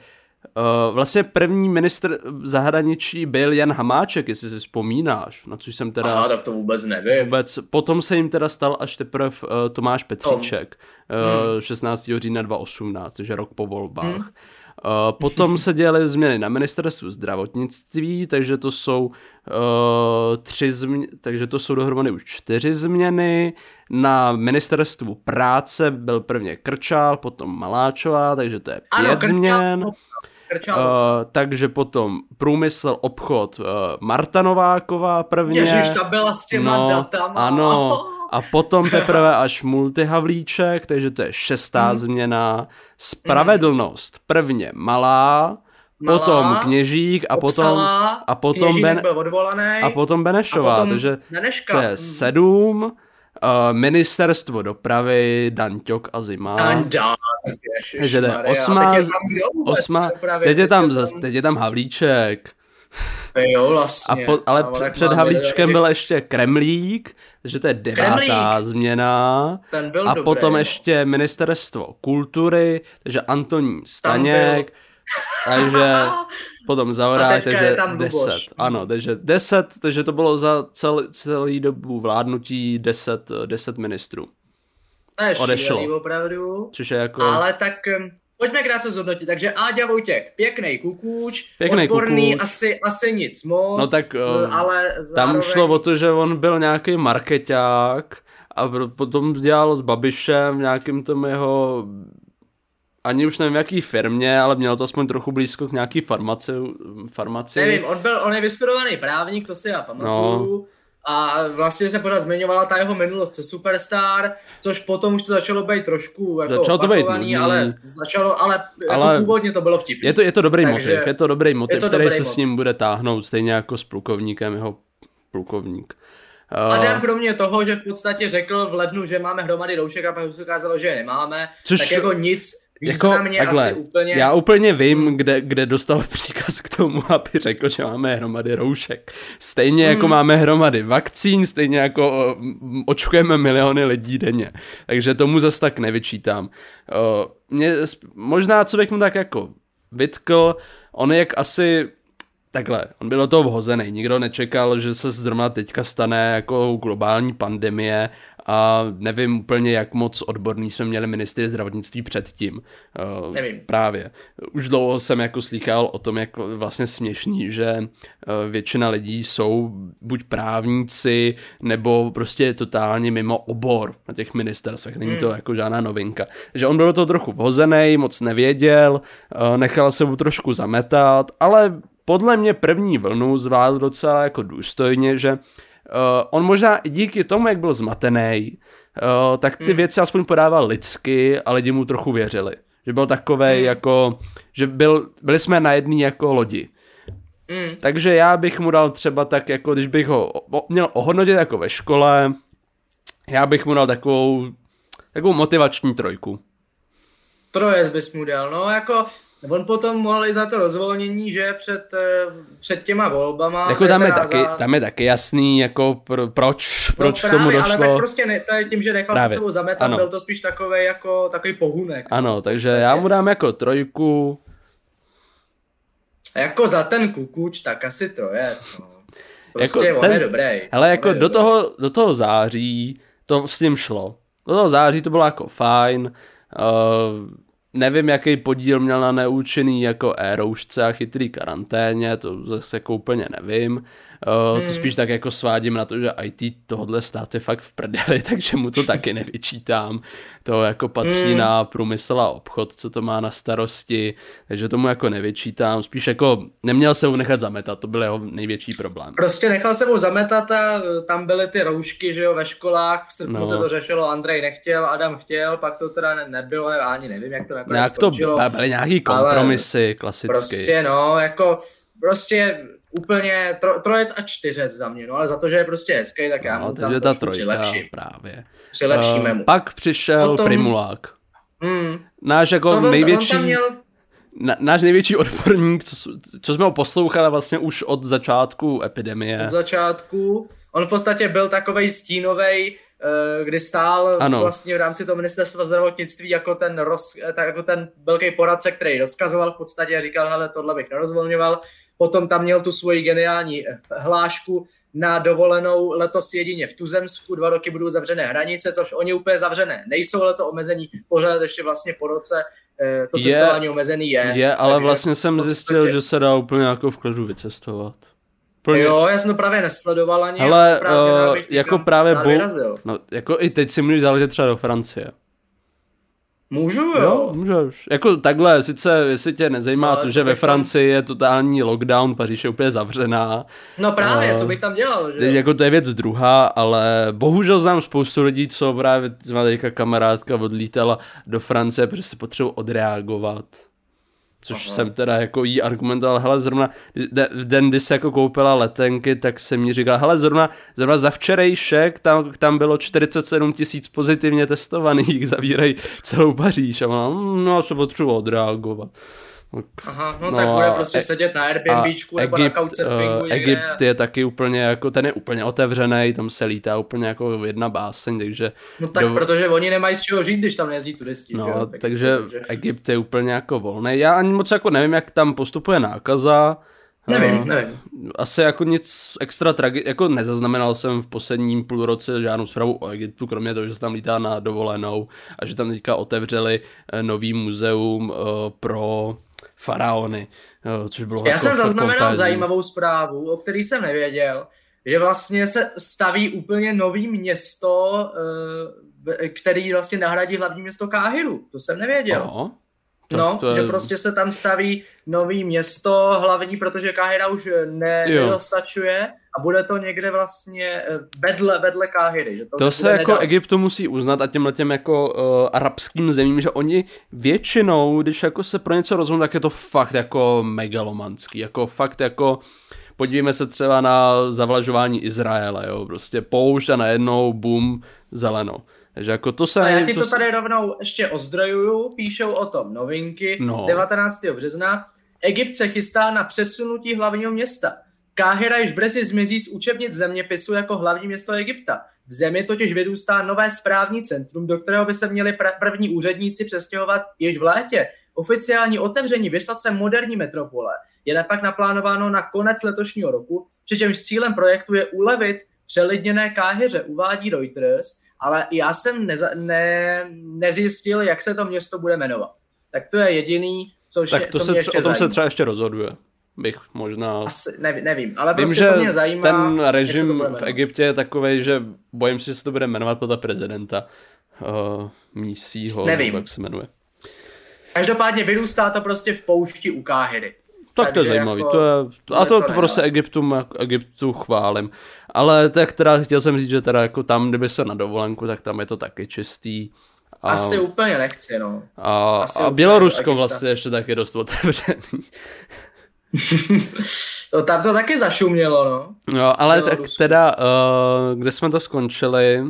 uh, vlastně první ministr zahraničí byl Jan Hamáček, jestli si vzpomínáš, na což jsem teda... Aha, tak to vůbec nevím. Vůbec. Potom se jim teda stal až teprve uh, Tomáš Petříček, uh, hmm. 16. října 2018, takže rok po volbách. Hmm. Uh, potom se dělaly změny na ministerstvu zdravotnictví, takže to jsou uh, tři změny, takže to jsou dohromady už čtyři změny. Na ministerstvu práce byl prvně Krčál, potom Maláčová, takže to je pět ano, změn. Uh, takže potom průmysl, obchod, uh, Marta Nováková prvně. Ježiš, ta byla s těma no, datama. Ano, a potom teprve až multihavlíček, takže to je šestá mm. změna. Spravedlnost, prvně malá, Malá, potom Kněžík a potom a potom ben, a potom Benešová, a potom takže Beneška. to je hmm. sedm. Uh, ministerstvo dopravy, Danťok a Zima. Takže to je teď je tam, teď je tam Havlíček. Jo, vlastně. A po, ale no, před, před Havlíčkem byl ještě Kremlík, takže to je devátá Kremlík. změna. Ten byl a dobrý, potom jo. ještě ministerstvo kultury, takže Antonín Staněk, takže potom Zaorák, takže deset. Ano, takže deset, takže to bylo za celý, celý dobu vládnutí deset, deset ministrů. To je Odešlo. opravdu. Což je jako... Ale tak Pojďme krátce zhodnotit. Takže Áďa Vojtěch, pěkný kukuč, pěkný odborný, kukuč. Asi, asi nic moc, no tak, uh, ale zároveň... tam šlo o to, že on byl nějaký marketák a potom dělal s Babišem v nějakým tom jeho ani už nevím v jaký firmě, ale měl to aspoň trochu blízko k nějaký farmaci. farmaci. Nevím, on, byl, on je vystudovaný právník, to si já pamatuju. No a vlastně se pořád zmiňovala ta jeho minulost se Superstar, což potom už to začalo být trošku jako začalo to být ale začalo, ale, jako ale jako původně to bylo vtipné. Je to, je to dobrý Takže, motiv, je to dobrý motiv, to který dobrý se motiv. s ním bude táhnout, stejně jako s plukovníkem jeho plukovník. Uh, Adam kromě toho, že v podstatě řekl v lednu, že máme hromady roušek a pak se ukázalo, že je nemáme, což, tak jako nic jako, takhle, asi úplně... Já úplně vím, kde, kde dostal příkaz k tomu, aby řekl, že máme hromady roušek. Stejně jako hmm. jako máme hromady vakcín, stejně jako očkujeme miliony lidí denně. Takže tomu zas tak nevyčítám. mě, možná, co bych mu tak jako vytkl, on je jak asi takhle, on byl do toho vhozený, nikdo nečekal, že se zrovna teďka stane jako globální pandemie a nevím úplně, jak moc odborný jsme měli ministry zdravotnictví předtím. Uh, nevím. Právě. Už dlouho jsem jako slychal o tom, jak vlastně směšný, že uh, většina lidí jsou buď právníci, nebo prostě totálně mimo obor na těch ministerstvech. Není to hmm. jako žádná novinka. Že on byl do toho trochu vhozený, moc nevěděl, uh, nechal se mu trošku zametat, ale podle mě první vlnu zvládl docela jako důstojně, že Uh, on možná i díky tomu, jak byl zmatený, uh, tak ty hmm. věci aspoň podával lidsky a lidi mu trochu věřili. Že byl takový hmm. jako, že byl, byli jsme na jedné jako lodi. Hmm. Takže já bych mu dal třeba tak, jako když bych ho měl ohodnotit jako ve škole, já bych mu dal takovou, takovou motivační trojku. Troje bys mu dal, no jako On potom mohl i za to rozvolnění, že před, eh, před těma volbama. Jako tam je, taky, za... tam je taky jasný, jako pro, proč, proč no, právě, tomu došlo. Ale tak prostě ne, to je tím, že nechal právě. se sebou zametat, ano. byl to spíš takový jako takový pohunek. Ano, no, takže já mu dám jako trojku. A jako za ten kukuč, tak asi trojec, no. Prostě jako ten, on je dobrý. Ale jako do toho, do toho září to s ním šlo. Do toho září to bylo jako fajn. Uh, nevím, jaký podíl měl na neúčinný jako e-roušce a chytrý karanténě, to zase jako úplně nevím. Uh, hmm. To spíš tak jako svádím na to, že IT tohle stát je fakt v prdeli, takže mu to taky nevyčítám. To jako patří hmm. na průmysl a obchod, co to má na starosti, takže tomu jako nevyčítám. Spíš jako neměl se mu nechat zametat, to byl jeho největší problém. Prostě nechal se mu zametat a tam byly ty roušky, že jo, ve školách, v srpnu no. se to řešilo, Andrej nechtěl, Adam chtěl, pak to teda ne, nebylo, ne, ani nevím, jak to nakonec Nějak to byly nějaký kompromisy, klasicky. Prostě no, jako prostě úplně tro, trojec a čtyřec za mě, no ale za to, že je prostě hezký, tak já no, mu tam takže ta trojka přilepším. právě. Přilepšíme uh, mu. Pak přišel Potom, Primulák. Mm, náš jako co největší... On měl... Na, náš největší odborník, co, co jsme ho poslouchali vlastně už od začátku epidemie. Od začátku. On v podstatě byl takovej stínovej, eh, kdy stál ano. vlastně v rámci toho ministerstva zdravotnictví jako ten, roz, eh, tak jako ten velký poradce, který rozkazoval v podstatě a říkal, hele, tohle bych nerozvolňoval. Potom tam měl tu svoji geniální eh, hlášku na dovolenou letos jedině v Tuzemsku, dva roky budou zavřené hranice, což oni úplně zavřené nejsou, ale to omezení pořád ještě vlastně po roce eh, to cestování je, omezený je. Je, ale vlastně jsem podstatě... zjistil, že se dá úplně jako v klidu vycestovat. Plně. Jo, já jsem to právě nesledoval ani. Ale uh, jako právě bo... no, jako i teď si můžeš záležet třeba do Francie. Můžu, jo? jo můžeš. Jako takhle, sice jestli tě nezajímá no, to, že ve Francii je totální lockdown, Paříž je úplně zavřená. No právě, uh, co bych tam dělal, že? Teď, jako to je věc druhá, ale bohužel znám spoustu lidí, co právě, má teďka kamarádka odlítala do Francie, protože se potřebují odreagovat. Což Aha. jsem teda jako jí argumentoval, hele zrovna v den, kdy se jako koupila letenky, tak jsem mi říkal, hele zrovna, zrovna za včerejšek tam, tam bylo 47 tisíc pozitivně testovaných, zavírají celou Paříž a ona, mm, no se potřebuji odreagovat. Aha, no, no tak bude prostě e- sedět na Airbnbčku nebo Egypt, na Couchsurfingu. Uh, Egypt je taky úplně jako, ten je úplně otevřený, tam se lítá úplně jako jedna báseň, takže... No tak, do... protože oni nemají z čeho žít, když tam nejezdí turisti, No, jo? takže, takže Egypt je úplně jako volný. Já ani moc jako nevím, jak tam postupuje nákaza, Nevím, uh, nevím. Asi jako nic extra tragi- jako nezaznamenal jsem v posledním půlroce žádnou zprávu o Egyptu, kromě toho, že se tam lítá na dovolenou a že tam teďka otevřeli eh, nový muzeum uh, pro faraony, eh, což bylo Já jako jsem zaznamenal zajímavou zprávu, o který jsem nevěděl, že vlastně se staví úplně nový město, eh, který vlastně nahradí hlavní město Káhiru. To jsem nevěděl. Aha. Tak no, je... že prostě se tam staví nový město hlavní, protože Káhira už ne, nedostačuje a bude to někde vlastně eh, vedle, vedle Káhyry. Že to to se jako nedal. Egyptu musí uznat a těmhle těm jako uh, arabským zemím, že oni většinou, když jako se pro něco rozhodnou, tak je to fakt jako megalomanský, jako fakt jako podívejme se třeba na zavlažování Izraele, jo, prostě poušť a najednou bum, zeleno. Takže jako to se... A já ti to, to tady rovnou ještě ozdrojuju, píšou o tom novinky no. 19. března. Egypt se chystá na přesunutí hlavního města. Káhira již brzy zmizí z učebnic zeměpisu jako hlavní město Egypta. V zemi totiž vyrůstá nové správní centrum, do kterého by se měli pr- první úředníci přestěhovat již v létě. Oficiální otevření vysoce moderní metropole je napak naplánováno na konec letošního roku, přičemž cílem projektu je ulevit přelidněné Káhyře, uvádí Reuters, ale já jsem neza, ne, nezjistil, jak se to město bude jmenovat. Tak to je jediný, což tak to co se, mě ještě o tom zajímá. se třeba ještě rozhoduje bych možná... Asi, nevím, nevím, ale Vím, prostě že to mě zajímá, ten režim v Egyptě je takový, že bojím se, že se to bude jmenovat podle prezidenta uh, mísího, nevím. jak se jmenuje. Každopádně vyrůstá to prostě v poušti u Káhyry. Tak to je zajímavý, jako, to je, a to, to, to prostě Egyptu, Egyptu chválím. Ale tak teda chtěl jsem říct, že teda jako tam, kdyby se na dovolenku, tak tam je to taky čistý. A, Asi úplně nechci, no. A, a Bělorusko vlastně ještě taky dost otevřený. To tam to taky zašumělo, no. No, ale tak teda, uh, kde jsme to skončili?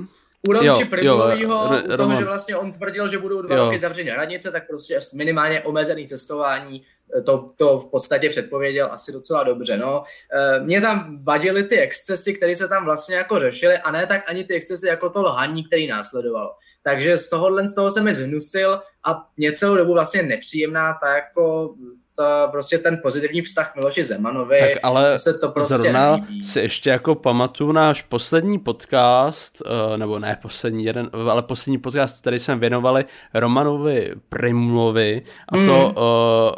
u Romči Primulovýho, toho, že vlastně on tvrdil, že budou dva Jo. roky zavřené hranice, tak prostě minimálně omezený cestování, eh, to, to v podstatě předpověděl asi docela dobře. No. Eh, Mě tam vadily ty excesy, které se tam vlastně jako řešily, a ne tak ani ty excesy jako to lhaní, který následovalo. Takže z tohohle z toho se mi zhnusil a mě celou dobu vlastně nepříjemná ta jako ta, prostě ten pozitivní vztah Miloši Zemanovi. Tak ale se to prostě Zrovna nelíbí. si ještě jako pamatuju náš poslední podcast, eh, nebo ne poslední jeden, ale poslední podcast, který jsme věnovali Romanovi Primulovi a to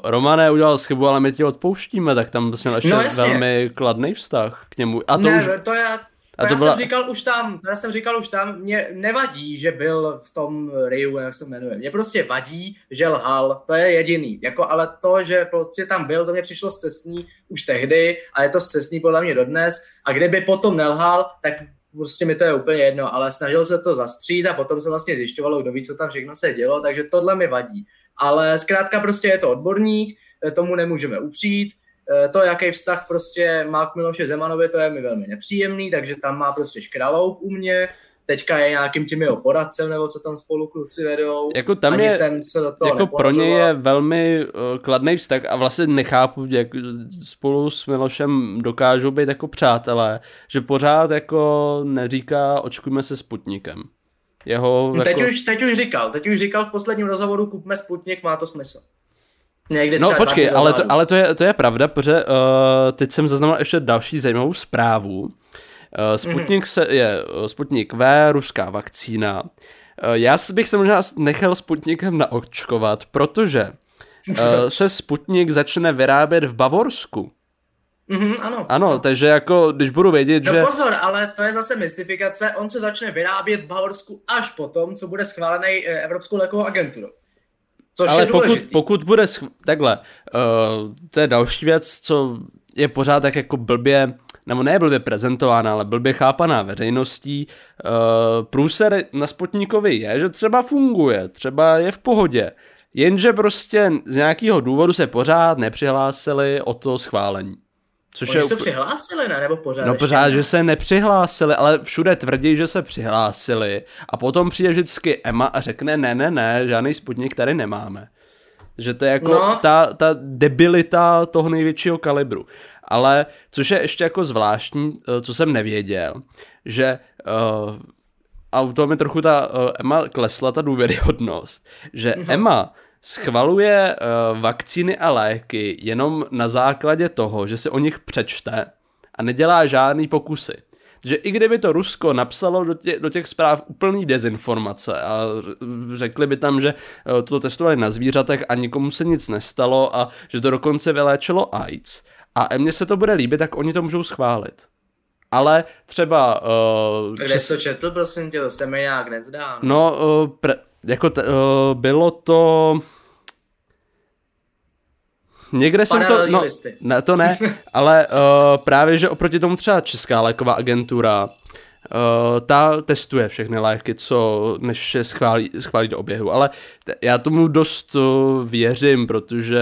uh, Romané udělal chybu, ale my ti odpouštíme, tak tam jsme ještě No jasně. velmi kladný vztah k němu. A to ne, už, to já, a to já byla- jsem říkal už tam, já jsem říkal už tam, mě nevadí, že byl v tom Riu, jak se jmenuje. Mě prostě vadí, že lhal, to je jediný. Jako, ale to, že prostě tam byl, to mě přišlo zcestný už tehdy a je to zcestný podle mě dodnes. A kdyby potom nelhal, tak prostě mi to je úplně jedno, ale snažil se to zastřít a potom se vlastně zjišťovalo, kdo ví, co tam všechno se dělo, takže tohle mi vadí. Ale zkrátka prostě je to odborník, tomu nemůžeme upřít, to, jaký vztah prostě má k Miloše Zemanovi, to je mi velmi nepříjemný, takže tam má prostě škraloup u mě, teďka je nějakým tím jeho poradcem, nebo co tam spolu kluci vedou. Jako tam Ani je- jsem se do toho jako pro něj nepovažoval. je velmi uh, kladný vztah a vlastně nechápu, jak spolu s Milošem dokážou být jako přátelé, že pořád jako neříká očkujme se Sputnikem. Jeho No, jako... Teď, už, teď už říkal, teď už říkal v posledním rozhovoru, kupme Sputnik, má to smysl. Někdy No počkej, ale to, ale to je, to je pravda, protože uh, teď jsem zaznamenal ještě další zajímavou zprávu. Uh, Sputnik se, je uh, Sputnik V, ruská vakcína. Uh, já bych se možná nechal Sputnikem naočkovat, protože uh, se Sputnik začne vyrábět v Bavorsku. Mhm, ano. Ano, takže jako, když budu vědět, No že... pozor, ale to je zase mystifikace, on se začne vyrábět v Bavorsku až potom, co bude schválený eh, Evropskou lékovou agenturou. Což Ale je pokud, důležitý. pokud bude schv... takhle, uh, to je další věc, co je pořád tak jako blbě, nebo ne blbě prezentována, ale blbě chápaná veřejností. Uh, průser na Sputnikovi je, že třeba funguje, třeba je v pohodě, jenže prostě z nějakého důvodu se pořád nepřihlásili o to schválení. Což Oni je se přihlásili, ne? Nebo pořád No pořád, ne? že se nepřihlásili, ale všude tvrdí, že se přihlásili a potom přijde vždycky Emma a řekne ne, ne, ne, žádný Sputnik tady nemáme. Že to je jako no. Ta, ta debilita toho největšího kalibru. Ale což je ještě jako zvláštní, eh, co jsem nevěděl, že uh, a u toho mi trochu ta uh, Emma klesla ta důvěryhodnost, že Mhm. Emma schvaluje uh, vakcíny a léky jenom na základě toho, že si o nich přečte a nedělá žádný pokusy. Že i kdyby to Rusko napsalo do, tě, do těch zpráv úplný dezinformace a řekli by tam, že eh, to testovali na zvířatech a nikomu se nic nestalo a že to dokonce vyléčilo AIDS a mně se to bude líbit, tak oni to můžou schválit. Ale třeba... Uh, Kde jsi to četl, prosím tě, to se mi nějak nezdá. No, uh, pre, jako t, uh, bylo to... Někde jsem to, no, ne, to ne, ale uh, právě, že oproti tomu třeba Česká léková agentura, uh, ta testuje všechny léky, co než je schválí, schválí do oběhu, ale t- já tomu dost uh, věřím, protože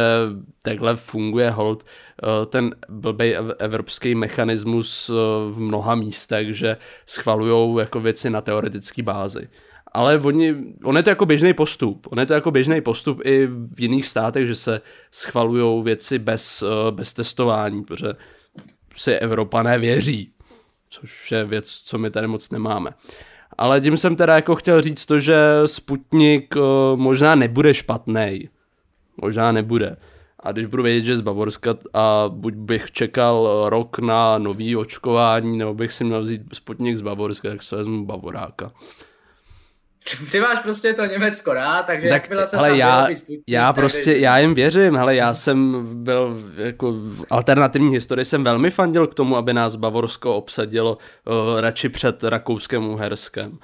takhle funguje hold uh, ten blbej ev- evropský mechanismus uh, v mnoha místech, že schvalujou jako věci na teoretické bázi. Ale oni, on je to jako běžný postup. On je to jako běžný postup i v jiných státech, že se schvalují věci bez, eh, bez testování, protože si Evropané věří. Což je věc, co my tady moc nemáme. Ale tím jsem teda jako chtěl říct to, že Sputnik eh, možná nebude špatný. Možná nebude. A když budu vědět, že z Bavorska a buď bych čekal eh, rok na nový očkování, nebo bych si měl vzít Sputnik z Bavorska, tak se vezmu Bavoráka. Ty máš prostě to Německo rád, takže Tak, jakmile se ale tam já, Sputnik, já prostě, jdeš- já jim věřím, hele, já jsem byl jako v alternativní historii jsem velmi fandil k tomu, aby nás Bavorsko obsadilo uh, radši před Rakouskem Uherskem.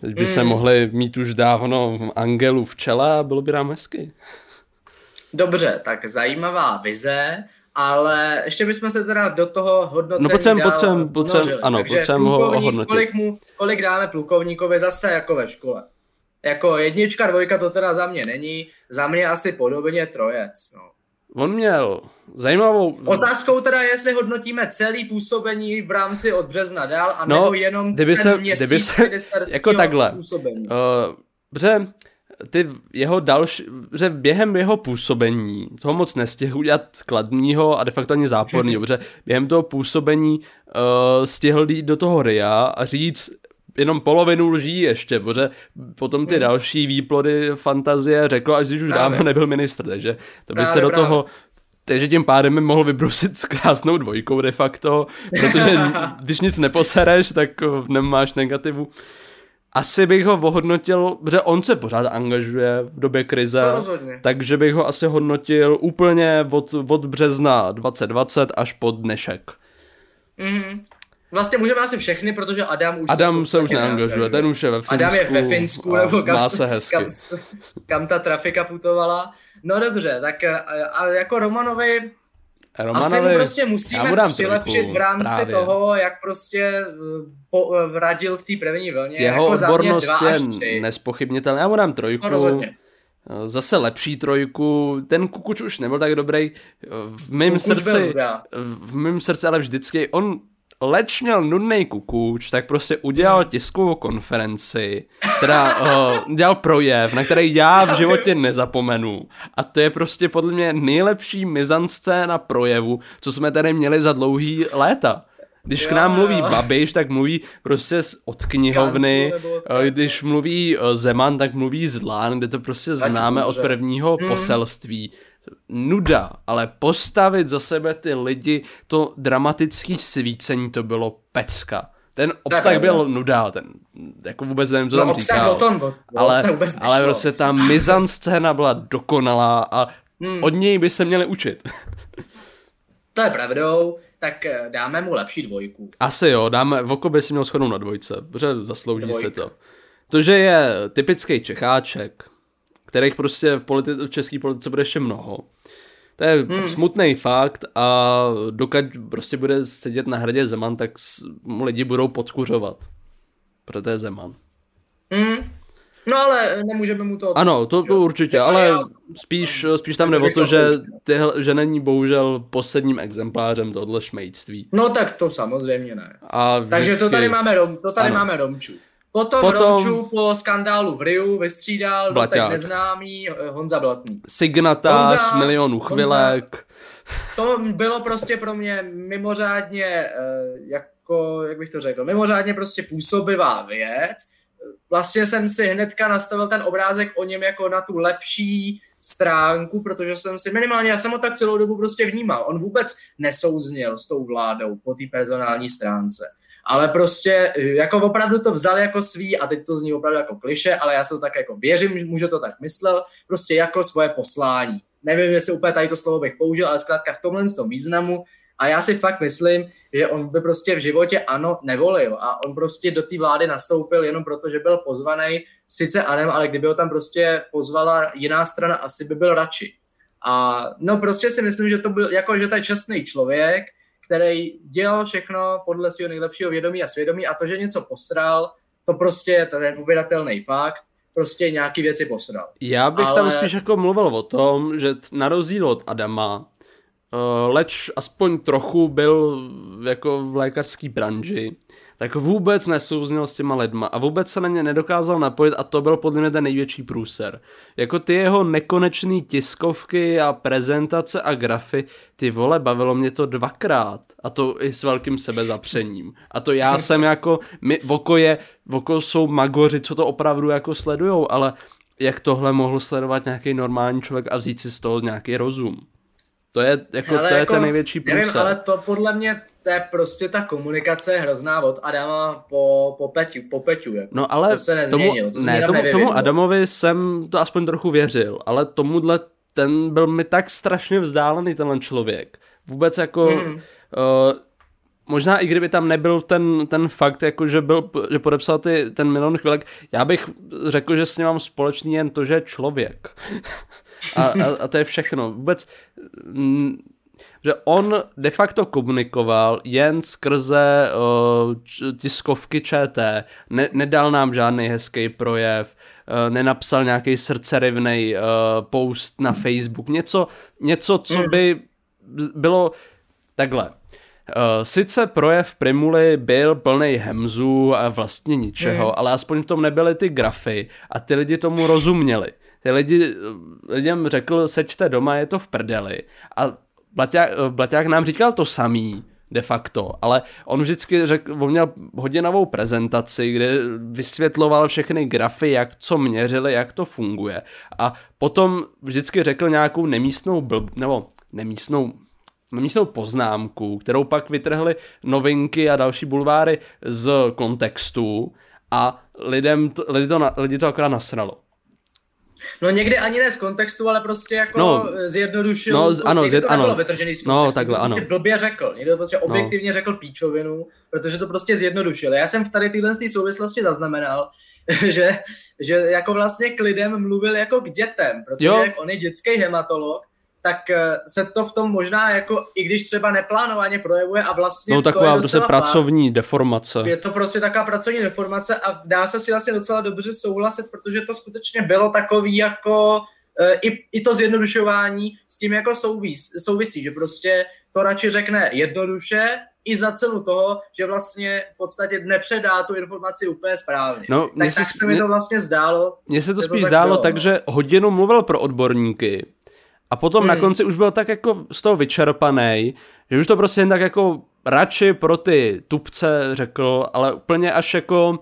Teď by se Hmm. mohli mít už dávno Angelu v čele a bylo by nám hezky. Dobře, tak zajímavá vize, ale ještě bychom se teda do toho hodnocení No, potřebujeme- potřebujeme- potřebujeme- ano, potřebujeme ho ohodnotit. Kolik, mu, kolik dáme plukovníkovi zase jako ve škole? Jako jednička, dvojka to teda za mě není, za mě asi podobně trojec, no. On měl zajímavou... Otázkou teda je, jestli hodnotíme celý působení v rámci od března dál, a no, jenom kdyby ten se, měsíc kdyby se, jako takhle, působení. Uh, protože ty jeho další, že během jeho působení toho moc nestihl udělat kladního a de facto ani záporný, protože během toho působení uh, stihl jít do toho RIA a říct jenom polovinu lží ještě, protože potom ty hmm. další výplody fantazie řekl, až když už právě. dávno nebyl ministr, takže to by právě, se do právě. toho takže tím pádem mi mohl vybrusit s krásnou dvojkou de facto, protože když nic neposereš, tak eh, nemáš negativu asi bych ho ohodnotil, protože on se pořád angažuje v době krize, no, takže bych ho asi hodnotil úplně od, od března 2020 až po dnešek. Mm-hmm. Vlastně můžeme asi všechny, protože Adam už Adam se, se už neangažuje, ten už je ve Finsku. Adam je ve Finsku, nebo kam, má se hezky. Kam, kam ta trafika putovala. No dobře, tak a, a jako Romanovi Romanovi, Asi mu prostě musíme mu přilepšit v rámci právě. toho, jak prostě eh, po, eh, radil v té první vlně. Jeho jako odbornost je nespochybnitelná. Já mu dám trojku. No, Zase lepší trojku. Ten Kukuč už nebyl tak dobrý. V mém srdci, v mém srdci ale vždycky on leč měl nudný kukuč, tak prostě udělal tiskovou konferenci, teda uh, dělal projev, na který já v životě nezapomenu. A to je prostě podle mě nejlepší mizanscéna projevu, co jsme tady měli za dlouhý léta. Když k nám mluví Babiš, tak mluví prostě od knihovny, eh, když mluví eh, Zeman, tak mluví z Lán, kde to prostě známe od prvního hmm. poselství nuda, ale postavit za sebe ty lidi, to dramatický svícení, to bylo pecka. Ten obsah byl nuda, ten, jako vůbec nevím, co no, tam říkal. Tom, bo, ale, ale prostě ta scéna byla dokonalá a hmm. od něj by se měli učit. to je pravdou, tak eh, dáme mu lepší dvojku. Asi jo, dáme, Voko by si měl shodnout na dvojce, protože zaslouží Dvojka. si to. To, že je typický Čecháček, kterých prostě v, politi- v české politice bude ještě mnoho. To je hmm. smutný fakt a dokud prostě bude sedět na hradě Zeman, tak lidi budou podkuřovat. Proto je Zeman. Hmm. No ale nemůžeme mu to... Ano, to, to určitě, ale spíš, spíš tam jde o to, že, tyhle, že není bohužel posledním exemplářem tohle šmejství. No tak to samozřejmě ne. A vždycky... Takže to tady máme, to tady ano. máme Romču. Potom, Potom Romču po skandálu v Riu vystřídal dotek neznámý Honza Blatný. Signatář Honza, milionů chvilek. Honza, to bylo prostě pro mě mimořádně, eh, jako, jak bych to řekl, mimořádně prostě působivá věc. Vlastně jsem si hnedka nastavil ten obrázek o něm jako na tu lepší stránku, protože jsem si minimálně, já jsem ho tak celou dobu prostě vnímal. On vůbec nesouznil s tou vládou po té personální stránce ale prostě jako opravdu to vzal jako svý a teď to zní opravdu jako kliše, ale já se to tak jako věřím, může to tak myslel, prostě jako svoje poslání. Nevím, jestli úplně tady to slovo bych použil, ale zkrátka v tomhle tom významu a já si fakt myslím, že on by prostě v životě ano nevolil a on prostě do té vlády nastoupil jenom proto, že byl pozvaný, sice anem, ale kdyby ho tam prostě pozvala jiná strana, asi by byl radši. A no prostě si myslím, že to byl, jako že to je čestný člověk, který dělal všechno podle svého nejlepšího vědomí a svědomí a to, že něco posral, to prostě je ten uvědatelný fakt, prostě nějaký věci posral. Já bych Ale... tam spíš jako mluvil o tom, že na rozdíl od Adama, uh, leč aspoň trochu byl jako v lékařské branži, tak vůbec nesouznil s těma lidma a vůbec se na ně nedokázal napojit a to byl podle mě ten největší průser. Jako ty jeho nekonečný tiskovky a prezentace a grafy, ty vole, bavilo mě to dvakrát a to i s velkým sebezapřením. A to já jsem jako, my, Voko je, Voko jsou magoři, co to opravdu jako sledujou, ale jak tohle mohl sledovat nějaký normální člověk a vzít si z toho nějaký rozum. To je, jako, to je jako, ten největší průser. Nevím, ale to podle mě to je prostě ta komunikace hrozná od Adama po, po Peťu, po Peťu jako. No ale to se nezměnilo, tomu, to ne, tomu, tomu Adamovi jsem to aspoň trochu věřil, ale tomuhle ten byl mi tak strašně vzdálený tenhle člověk. Vůbec jako hmm. uh, možná i kdyby tam nebyl ten, ten fakt, jako že, byl, že podepsal ty, ten milion chvilek, já bych řekl, že s ním mám společný jen to, že je člověk. a, a, a to je všechno. Vůbec m, že on de facto komunikoval jen skrze uh, tiskovky ČT, ne, nedal nám žádný hezký projev, uh, nenapsal nějaký srdcerivný uh, post na Facebook, něco, něco, co hmm. by bylo takhle. Uh, sice projev Primuly byl plný hemzů a vlastně ničeho, mm. ale aspoň v tom nebyly ty grafy a ty lidi tomu rozuměli. Ty lidi, lidem řekl, seďte doma, je to v prdeli. A Blaťák, Blaťák nám říkal to samý, de facto, ale on vždycky řekl, on měl hodinovou prezentaci, kde vysvětloval všechny grafy, jak co měřili, jak to funguje a potom vždycky řekl nějakou nemístnou blb, nebo nemístnou místnou poznámku, kterou pak vytrhli novinky a další bulváry z kontextu a lidem to, lidi, to, lidi to akorát nasralo. No někdy ani ne z kontextu, ale prostě jako no, zjednodušil. No, z, ano, zjed, to ano. vytržený z no, kontextu. No, takhle, to prostě ano. blbě řekl. Někdo prostě no. objektivně no. řekl píčovinu, protože to prostě zjednodušil. Já jsem v tady téhle souvislosti zaznamenal, že, že jako vlastně k lidem mluvil jako k dětem, protože jo. jak on je dětský hematolog, tak eh, se to v tom možná jako, i když třeba neplánovaně projevuje a vlastně No taková to prostě pracovní deformace. Je to prostě taková pracovní deformace a dá se si vlastně docela dobře souhlasit, protože to skutečně bylo takový jako eh, i, i to zjednodušování s tím jako souvis, souvisí, že prostě to radši řekne jednoduše i za cenu toho, že vlastně v podstatě nepředá tu informaci úplně správně. No, tak, tak se, se mi to vlastně zdálo. Mně se to spíš zdálo bylo, tak, no. že hodinu mluvil pro odborníky, a potom hmm. na konci už byl tak jako z toho vyčerpaný, že už to prostě jen tak jako radši pro ty tupce řekl, ale úplně až jako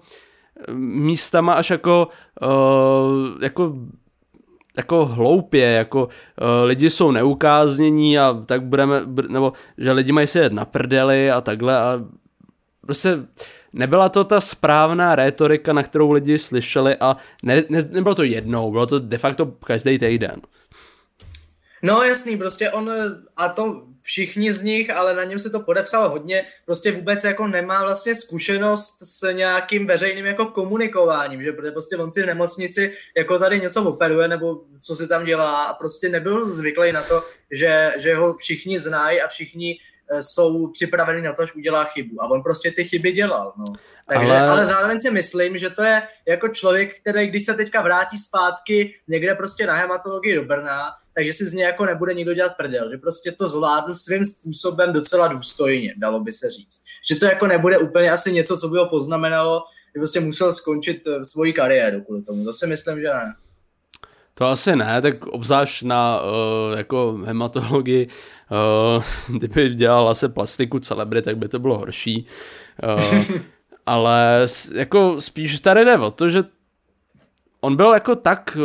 eh, místama až jako uh, jako jako hloupě, jako uh, lidi jsou neukáznění a tak budeme, nebo že lidi mají si jet na prdeli a takhle a prostě nebyla to ta správná rétorika, na kterou lidi slyšeli a ne, ne, nebylo to jednou, bylo to de facto každý týden. No jasný, prostě on, a to všichni z nich, ale na něm se to podepsalo hodně, prostě vůbec jako nemá vlastně zkušenost s nějakým veřejným jako komunikováním, že protože prostě on si v nemocnici jako tady něco operuje nebo co si tam dělá a prostě nebyl zvyklý na to, že, že ho všichni znají a všichni eh, jsou připraveni na to, až udělá chybu. A on prostě ty chyby dělal. No. Takže, ale... ale zároveň si myslím, že to je jako člověk, který když se teďka vrátí zpátky někde prostě na hematologii do Brna, takže si z něj jako nebude nikdo dělat prdel, že prostě to zvládl svým způsobem docela důstojně, dalo by se říct. Že to jako nebude úplně asi něco, co by ho poznamenalo, že prostě musel skončit eh, svoji kariéru kvůli tomu. To si myslím, že ne. To asi ne, tak obzvlášť na uh, jako hematologii, uh, kdyby dělal asi plastiku celebry, tak by to bylo horší. Uh, ale jako spíš tady jde o to, že on byl jako tak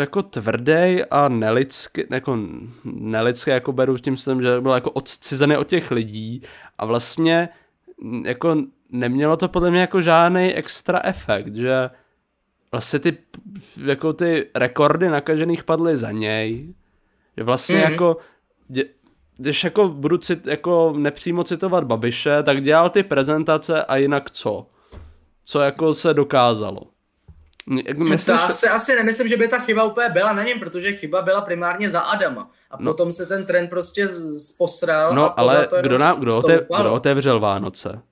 jako tvrdý a nelidský, jako nelidský, jako beru tím jsem, že byl jako odcizený od těch lidí a vlastně jako nemělo to podle mě jako žádný extra efekt, že vlastně ty, jako ty rekordy nakažených padly za něj, že vlastně mm-hmm. jako, když jako budu cit, jako nepřímo citovat Babiše, tak dělal ty prezentace a jinak co? Co jako se dokázalo? Myslíš, to asi, asi nemyslím, že by ta chyba úplně byla na něm, protože chyba byla primárně za Adama. A no, potom se ten trend prostě posral. No, ale kdo, na, kdo, otev, kdo otevřel Vánoce?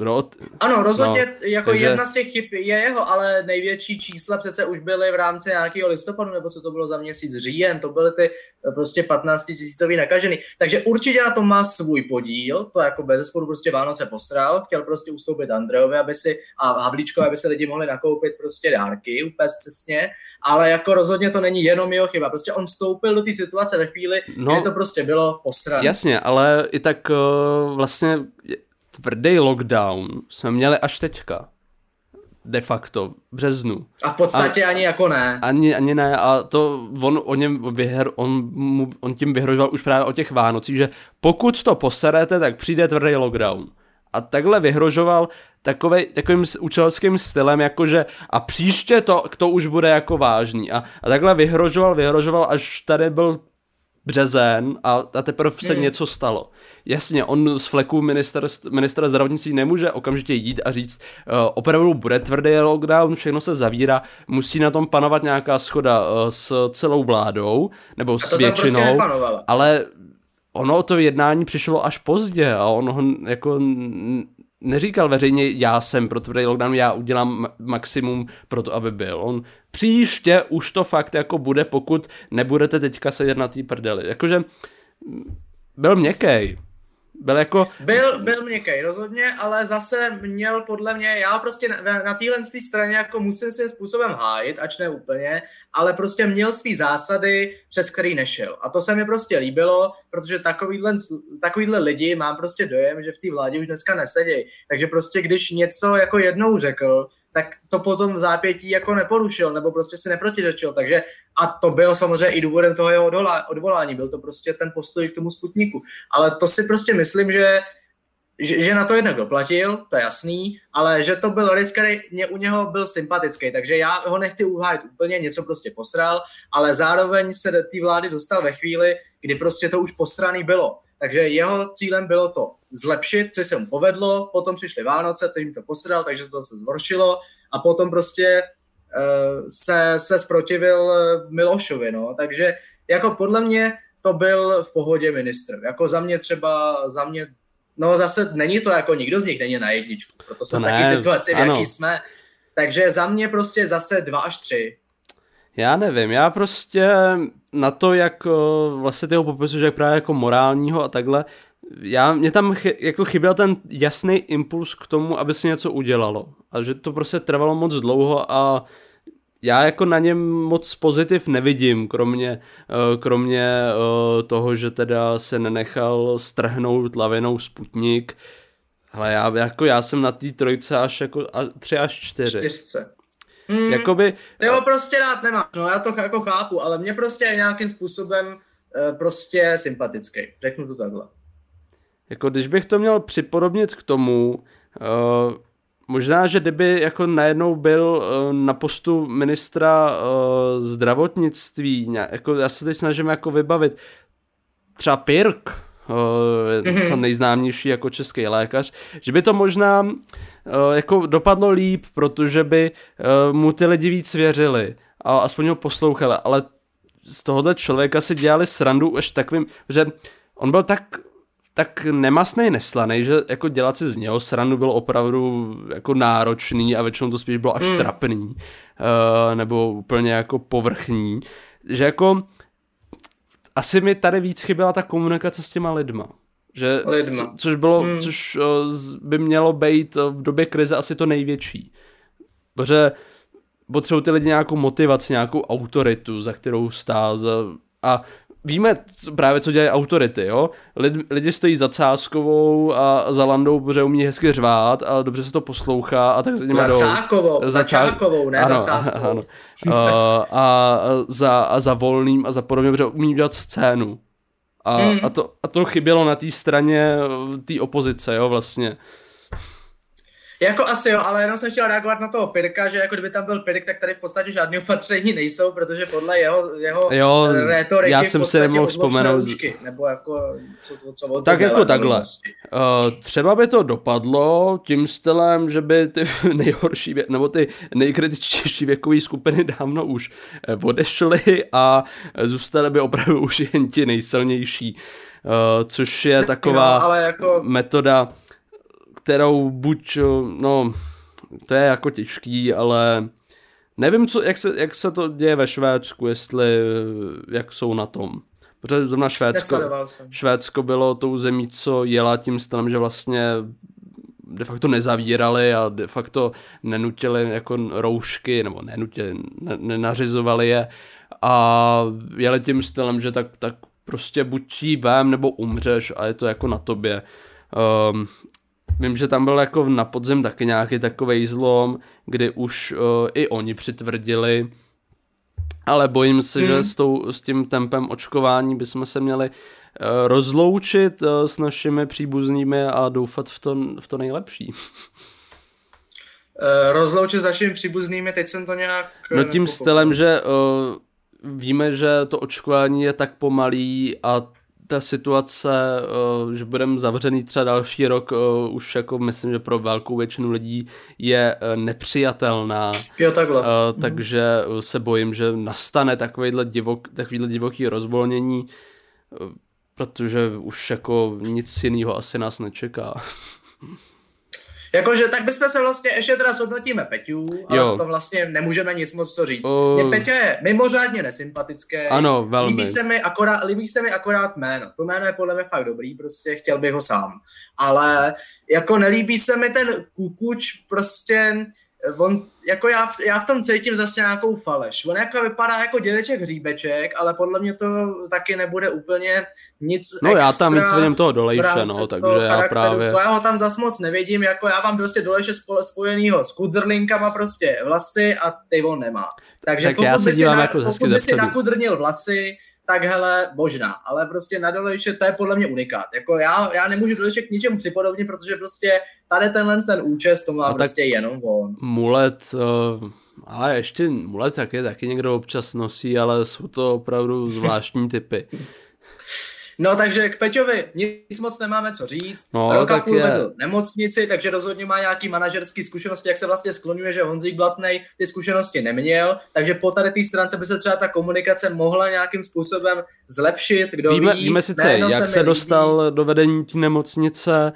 Kdo od... Ano, rozhodně no, jako takže... jedna z těch chyb je jeho, ale největší čísla přece už byly v rámci nějakého listopadu, nebo co to bylo za měsíc říjen, to byly ty eh, prostě 15 tisícový nakažený. Takže určitě na to má svůj podíl, to jako bez zesporu prostě Vánoce posral, chtěl prostě ustoupit Andrejovi, aby si, a Havlíčkovi, aby se lidi mohli nakoupit prostě dárky úplně přesně, ale jako rozhodně to není jenom jeho chyba, prostě on vstoupil do té situace ve chvíli, no, kdy to prostě bylo posrané. Jasně, ale i tak uh, vlastně tvrdý lockdown jsme měli až teďka. De facto, v březnu. A v podstatě a, ani jako ne. Ani, ani ne a to on o něm vyhr, on, mu, on tím vyhrožoval už právě o těch Vánocích, že pokud to poserete, tak přijde tvrdý lockdown. A takhle vyhrožoval takový, takovým učitelským stylem, jakože a příště to, to už bude jako vážný. A, a takhle vyhrožoval, vyhrožoval, až tady byl březen a, a teprve se hmm. něco stalo. Jasně, on z fleku minister, ministra zdravotnictví nemůže okamžitě jít a říct, uh, opravdu bude tvrdý lockdown, všechno se zavírá, musí na tom panovat nějaká schoda uh, s celou vládou, nebo s prostě většinou, prostě ale ono to jednání přišlo až pozdě a on ho jako neříkal veřejně, já jsem pro tvrdý lockdown, já udělám maximum pro to, aby byl. On příště už to fakt jako bude, pokud nebudete teďka sedět na té prdeli. Jakože byl měkkej. Byl jako... Byl, byl měkkej, rozhodně, ale zase měl podle mě, já prostě na, na téhle straně jako musím svým způsobem hájit, ač ne úplně, ale prostě měl svý zásady, přes který nešel. A to se mi prostě líbilo, protože takovýhle, takovýhle lidi mám prostě dojem, že v té vládě už dneska nesedějí. Takže prostě když něco jako jednou řekl, tak to potom zápětí jako neporušil, nebo prostě si neprotiřečil. Takže a to bylo samozřejmě i důvodem toho jeho odvolání, byl to prostě ten postoj k tomu Sputniku. Ale to si prostě myslím, že že, že na to jednak doplatil, to je jasný, ale že to byl risk, který mě u něho byl sympatický, takže já ho nechci uhájit úplně, něco prostě posral, ale zároveň se do té vlády dostal ve chvíli, kdy prostě to už posraný bylo. Takže jeho cílem bylo to zlepšit, což se mu povedlo, potom přišly Vánoce, teď mi to posral, takže to se zhoršilo a potom prostě uh, se, se sprotivil Milošovi, no, takže jako podle mě to byl v pohodě ministr. Jako za mě třeba, za mě, no zase není to jako nikdo z nich není na jedničku, proto jsme to v taky situaci, v jaký jsme. Takže za mě prostě zase dva až tři. Já nevím, já prostě na to, jak vlastně ty ho popisuješ, jak právě jako morálního a takhle, já, mě tam chy, jako chyběl ten jasný impuls k tomu, aby se něco udělalo. A že to prostě trvalo moc dlouho a já jako na něm moc pozitiv nevidím, kromě, kromě toho, že teda se nenechal strhnout lavinou Sputnik. Ale já, jako já jsem na té trojce až jako a, tři až čtyři. Čtyřce. Hmm. Jakoby... Jo, prostě rád nemám, no já to jako chápu, ale mě prostě je nějakým způsobem uh, prostě sympatický, řeknu to takhle. Jako když bych to měl připodobnit k tomu, uh, možná, že kdyby jako najednou byl uh, na postu ministra uh, zdravotnictví, jako já se teď snažím jako vybavit, třeba Pirk, uh, nejznámější jako český lékař, že by to možná uh, jako dopadlo líp, protože by uh, mu ty lidi víc věřili a aspoň ho poslouchali, ale z tohohle člověka si dělali srandu až takovým, že on byl tak tak nemastný, neslaný, že jako dělat si z něho srandu bylo opravdu jako náročný a většinou to spíš bylo až hmm. trapný, uh, nebo úplně jako povrchní, že jako asi mi tady víc chyběla ta komunikace s těma lidma. Že, lidma. Co, což bylo, hmm. což uh, by mělo být uh, v době krize asi to největší. Protože potřebují ty lidi nějakou motivaci, nějakou autoritu, za kterou stát. A víme právě, co dělají autority, jo? Lid, lidi stojí za Cáskovou a za Landou, protože umí hezky řvát a dobře se to poslouchá a tak za nimi jdou. Cákovou, za, za Čákovou, ne ano, za Cáskovou. Ano. uh, a, za, a za Volným a za podobně, protože umí dělat scénu. A, hmm. a, to, a to chybělo na té straně té opozice, jo, vlastně. Jako asi jo, ale jenom jsem chtěl reagovat na toho Pirka, že jako kdyby tam byl Pirk, tak tady v podstatě žádné opatření nejsou, protože podle jeho, jeho jo, retoriky já jsem si nemohl vzpomenout. Ručky, nebo jako co, co, co Tak jako takhle. Uh, třeba by to dopadlo tím stylem, že by ty nejhorší, vě- nebo ty nejkritičtější věkové skupiny dávno už eh, odešly a zůstaly by opravdu už jen ti nejsilnější. Uh, což je taková no, ale jako... metoda, kterou buď, no, to je jako těžký, ale nevím, co, jak, se, jak se to děje ve Švédsku, jestli, jak jsou na tom. Protože zrovna Švédsko, Švédsko bylo tou zemí, co jela tím stylem, že vlastně de facto nezavírali a de facto nenutili jako roušky, nebo nenutili, ne, nenařizovali je a jeli tím stylem, že tak, tak prostě buď jí vem, nebo umřeš a je to jako na tobě. Um, Vím, že tam byl jako na podzem taky nějaký takový zlom, kdy už uh, i oni přitvrdili, ale bojím se, hmm. že s, tou, s tím tempem očkování bychom se měli uh, rozloučit uh, s našimi příbuznými a doufat v to, v to nejlepší. rozloučit s našimi příbuznými, teď jsem to nějak... No tím stylem, že uh, víme, že to očkování je tak pomalý a ta situace, eh, že budeme zavřený třeba další rok, eh, už jako myslím, že pro velkou většinu lidí je eh, nepřijatelná. Jo, takhle. Takže se bojím, že nastane takovýhle, divok, takovýhle divoký rozvolnění. protože už jako nic jiného asi nás nečeká. Jakože tak bychom se vlastně ještě teda shodnotíme Peťu, ale jo. to vlastně nemůžeme nic moc co říct. Uh, Mě Peťa je mimořádně nesympatické. Ano, velmi. Líbí se, mi akorát, líbí se mi akorát jméno. To jméno je podle mě fakt dobrý, prostě chtěl bych ho sám. Ale jako nelíbí se mi ten kukuč, prostě on, jako já, já v tom cítím zase nějakou faleš. On jako vypadá jako dědeček hříbeček, ale podle mě to taky nebude úplně nic No já tam víc vidím toho dolejše, no, takže já právě... Já ho tam zas moc nevidím, jako já mám prostě dolejše spojenýho s kudrlinkama prostě vlasy a ty on nemá. Takže tak já se dívám na, jako pokud by si nakudrnil vlasy, tak hele, možná, ale prostě na Dolejše to je podle mě unikát. Jako já, já nemůžu Dolejše k ničemu připodobnit, protože prostě tady tenhle ten účest to má a prostě jenom on. Mulet, uh, ale ještě mulet taky, taky někdo občas nosí, ale jsou to opravdu zvláštní typy. No takže k Peťovi nic moc nemáme co říct. No, Roka půl je... nemocnici, takže rozhodně má nějaký manažerský zkušenosti, jak se vlastně skloňuje, že Honzík Blatnej ty zkušenosti neměl, takže po tady té stránce by se třeba ta komunikace mohla nějakým způsobem zlepšit, kdo víme, ví. Víme sice, jak se, se dostal do vedení té nemocnice,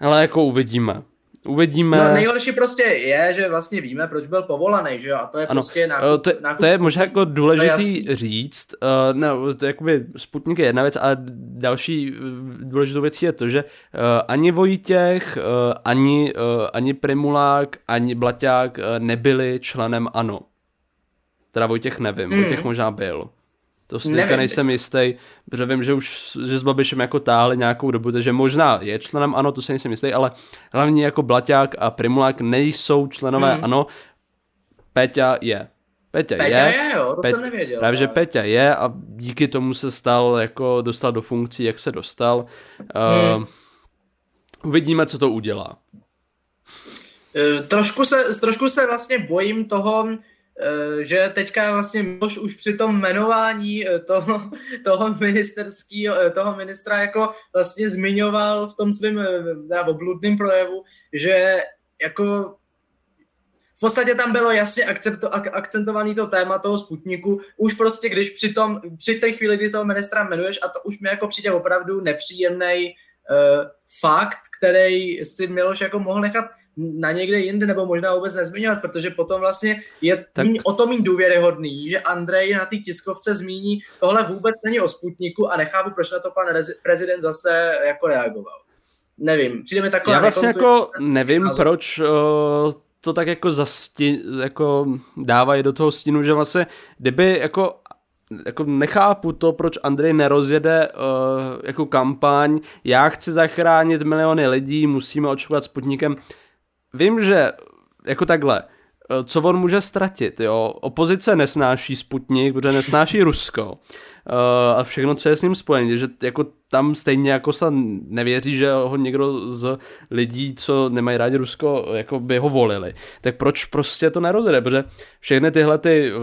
ale jako uvidíme. Uvidíme. No nejhorší prostě je, že vlastně víme, proč byl povolaný, že jo? A to je ano. prostě nákup, to, nákup to je možná jako důležitý říct. Uh, no, to je jakoby Sputnik je jedna věc, a další uh, důležitou věc je to, že uh, ani Vojtěch, uh, ani, uh, ani Primulák, ani Blaťák uh, nebyli členem ANO. Teda Vojtěch nevím, hmm. Vojtěch možná byl. To si teďka nejsem jistý, protože vím, že už že s Babišem jako táhli nějakou dobu, takže možná je členem ANO, to se nejsem jistý, ale hlavně jako Blaťák a Primulák nejsou členové hmm. ANO, Peťa je. Peťa, Peťa je, je jo, to Peťa, jsem nevěděl. Právě, že Peťa je a díky tomu se stal, jako dostal do funkcí, jak se dostal. Hmm. Uh, uvidíme, co to udělá. Uh, trošku se, trošku se vlastně bojím toho, Eh, že teďka vlastně Miloš už při tom jmenování eh, toho, toho ministerského, eh, toho ministra jako vlastně zmiňoval v tom svém obludném projevu, že jako v podstatě tam bylo jasně akcepto, ak, akcentovaný to téma toho Sputniku, už prostě když při, tom, při té chvíli, kdy toho ministra jmenuješ, a to už mi jako přijde opravdu nepříjemný uh, fakt, který si Miloš jako mohl nechat na někde jinde, nebo možná vůbec nezmiňovat, protože potom vlastně je tak... míň, o to méně důvěryhodný, že Andrej na té tiskovce zmíní, tohle vůbec není o Sputniku a nechápu, proč na to pan prezident zase jako reagoval. Nevím, přijde mi takové... Já vlastně jako nevím, názor. proč uh, to tak jako, zasti, jako dávají do toho stínu, že vlastně, kdyby jako jako nechápu to, proč Andrej nerozjede uh, jako kampaň, já chci zachránit miliony lidí, musíme očkovat Sputnikem vím, že jako takhle, eh, co on může ztratit, jo. Opozice nesnáší Sputnik, protože nesnáší Rusko uh, a všechno, co je s ním spojené, že jako tam stejně jako se nevěří, že ho někdo z lidí, co nemají rádi Rusko, jako by ho volili. Tak proč prostě to nerozjede, protože všechny tyhle ty uh,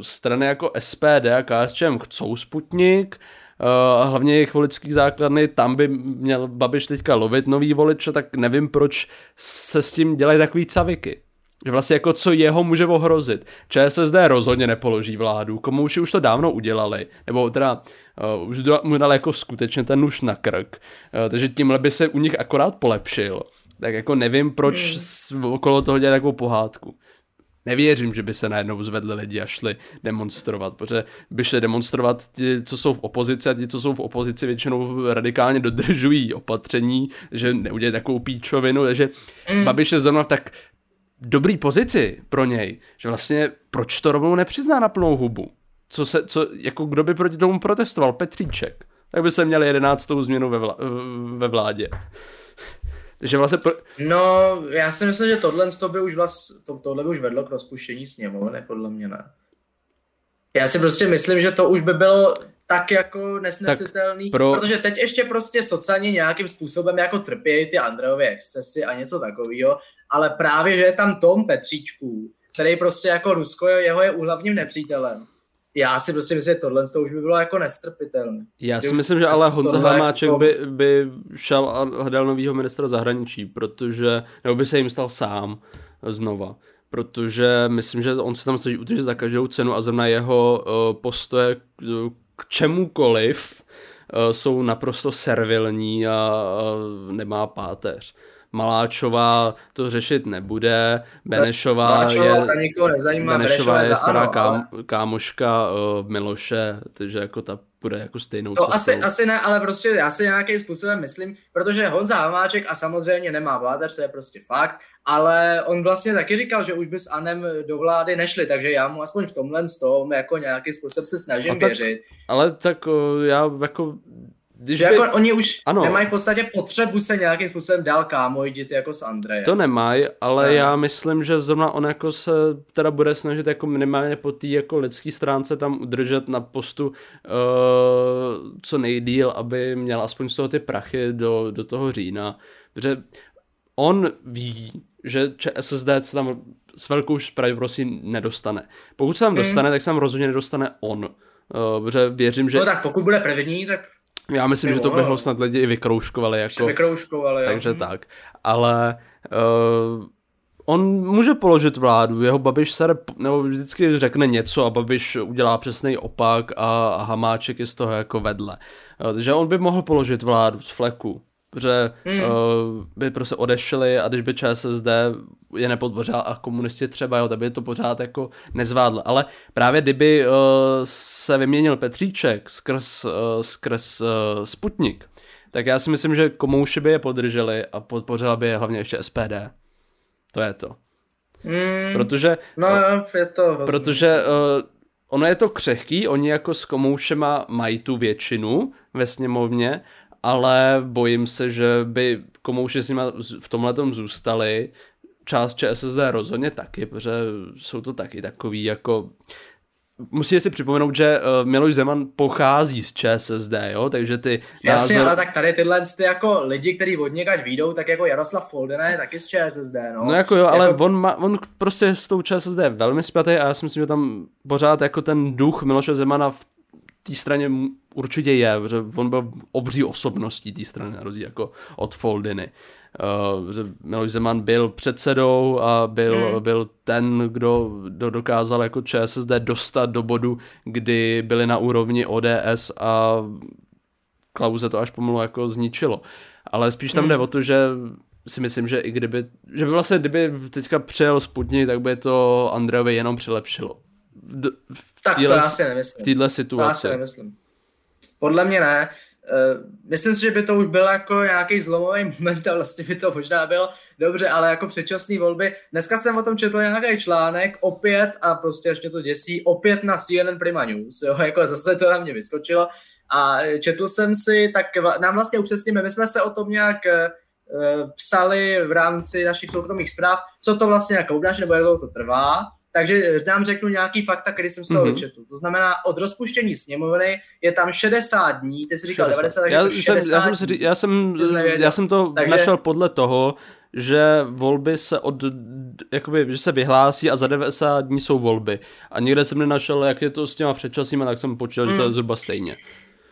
strany jako SPD a KSČM chcou Sputnik, a hlavně jejich voličských základny, tam by měl Babiš teďka lovit nový voliče, tak nevím, proč se s tím dělají takový caviky. Že vlastně jako co jeho může ohrozit. ČSSD rozhodně nepoloží vládu, komu už, už to dávno udělali, nebo teda uh, už mu dali jako skutečně ten nůž na krk, uh, takže tímhle by se u nich akorát polepšil. Tak jako nevím, proč hmm. okolo toho dělat takovou pohádku nevěřím, že by se najednou zvedli lidi a šli demonstrovat, protože by šli demonstrovat ti, co jsou v opozici a ti, co jsou v opozici většinou radikálně dodržují opatření, že neudělají takovou píčovinu, takže mm. Babiš je zrovna v tak dobrý pozici pro něj, že vlastně proč to rovnou nepřizná na plnou hubu? Co se, co, jako kdo by proti tomu protestoval? Petříček. Tak by se měli jedenáctou změnu ve, vlá, ve vládě. Že vlastně... Pro... No, já si myslím, že tohle to by už vlast, to, tohle by už vedlo k rozpuštění sněmovny, podle mě ne. Já si prostě myslím, že to už by bylo tak jako nesnesitelný, tak pro... protože teď ještě prostě sociálně nějakým způsobem jako trpějí ty Andreovy excesy a něco takového, ale právě, že je tam Tom Petříčků, který prostě jako Rusko, jeho je úhlavním nepřítelem, já si prostě myslím, že tohle to už by bylo jako nestrpitelné. Já si myslím, že ale Honza Hamáček jako... by, by šel a hledal novýho ministra zahraničí, protože, nebo by se jim stal sám znova, protože myslím, že on se tam snaží udržet za každou cenu a zrovna jeho uh, postoje k, k čemukoliv jsou naprosto servilní a, a nemá páteř. Maláčová to řešit nebude, Benešová Maláčová, je, ta nikoho nezajímá, Benešová je stará ano, kám, ale- kámoška uh, Miloše, takže jako ta bude jako stejnou To cestou. asi, asi ne, ale prostě já si nějakým způsobem myslím, protože Honza Hamáček a samozřejmě nemá vládač, to je prostě fakt, ale on vlastně taky říkal, že už by s Anem do vlády nešli, takže já mu aspoň v tomhle z tom jako nějaký způsob se snažím A tak věřit. Ale tak uh, já jako... Když by... jako oni už Ano. nemají v podstatě potřebu se nějakým způsobem dál kámojdit jako s Andrejem. To nemají, ale Ne. já myslím, že zrovna on jako se teda bude snažit jako minimálně po té jako lidské stránce tam udržet na postu uh, co nejdíl, aby měl aspoň z toho ty prachy do, do toho října. Protože on ví, že ČSSD se tam s velkou pravděpodobností nedostane. Pokud se tam dostane, tak se tam rozhodně nedostane on. Uh, protože věřím, že No tak pokud bude první, tak já myslím, by že to by ho snad lidi i vykrouškovali. Jako, vykrouškovali. jo. takže Hm. tak. Ale uh, on může položit vládu, jeho Babiš se nebo vždycky řekne něco a Babiš udělá přesný opak a, a Hamáček je z toho jako vedle. Uh, takže on by mohl položit vládu z fleku, protože Hmm. uh, by prostě odešli a když by ČSSD je nepodpořila a komunisti třeba, jo, tak by to pořád jako nezvládl. Ale právě kdyby uh, se vyměnil Petříček skrz, uh, skrz uh, Sputnik, tak já si myslím, že komouši by je podrželi a podpořila by je hlavně ještě SPD. To je to. Hmm, Protože, no je to protože uh, ono je to křehký, oni jako s komoušema mají tu většinu ve sněmovně, ale bojím se, že by komouši s nimi v tomhle zůstali. Část ČSSD rozhodně taky, protože jsou to taky takový jako Musíte si připomenout, že uh, Miloš Zeman pochází z ČSSD, jo, takže ty Jasně, názor... ale tak tady tyhle ty jako lidi, kteří od někať výjdou, tak jako Jaroslav Foldener je taky z ČSSD, no. No jako jo, ale jako... on, má, on prostě s tou ČSSD je velmi spjatý a já si myslím, že tam pořád jako ten duch Miloše Zemana v té straně určitě je, protože on byl obří osobností té strany, na rozdíl jako od Foldiny. Uh, Miloš Zeman byl předsedou a byl, Hmm. byl ten, kdo, kdo dokázal jako ČSSD dostat do bodu, kdy byli na úrovni ODS a Klauze to až pomalu jako zničilo. Ale spíš tam Hmm. jde o to, že si myslím, že i kdyby, že by vlastně kdyby teďka přijel Sputnik, tak by to Andrejovi jenom přilepšilo. V, v tak to téhle- já si v nemyslím. téhle To já si situaci. nemyslím. Podle mě ne. Eh, Myslím si, že by to už byl jako nějaký zlomový moment a vlastně by to možná bylo dobře, ale jako předčasné volby. Dneska jsem o tom četl nějaký článek, opět, a prostě ještě to děsí, opět na CNN Prima News, jo, jako zase to na mě vyskočilo. A četl jsem si, tak nám vlastně upřesníme, my jsme se o tom nějak eh, psali v rámci našich soukromých zpráv, co to vlastně jako obnáší, nebo jak to trvá. Takže nám řeknu nějaký fakta, který jsem z toho Mhm. mm-hmm. vyčetl. To znamená, od rozpuštění sněmovny je tam 60 dní, ty jsi říkal 60. 90, takže já, to jsem, 60 já, jsem si, dní. já, jsem, já jsem to Takže- našel podle toho, že volby se od, jakoby, že se vyhlásí a za 90 dní jsou volby. A nikde jsem nenašel, jak je to s těma předčasnými, tak jsem počítal, že to je Hmm. zhruba stejně.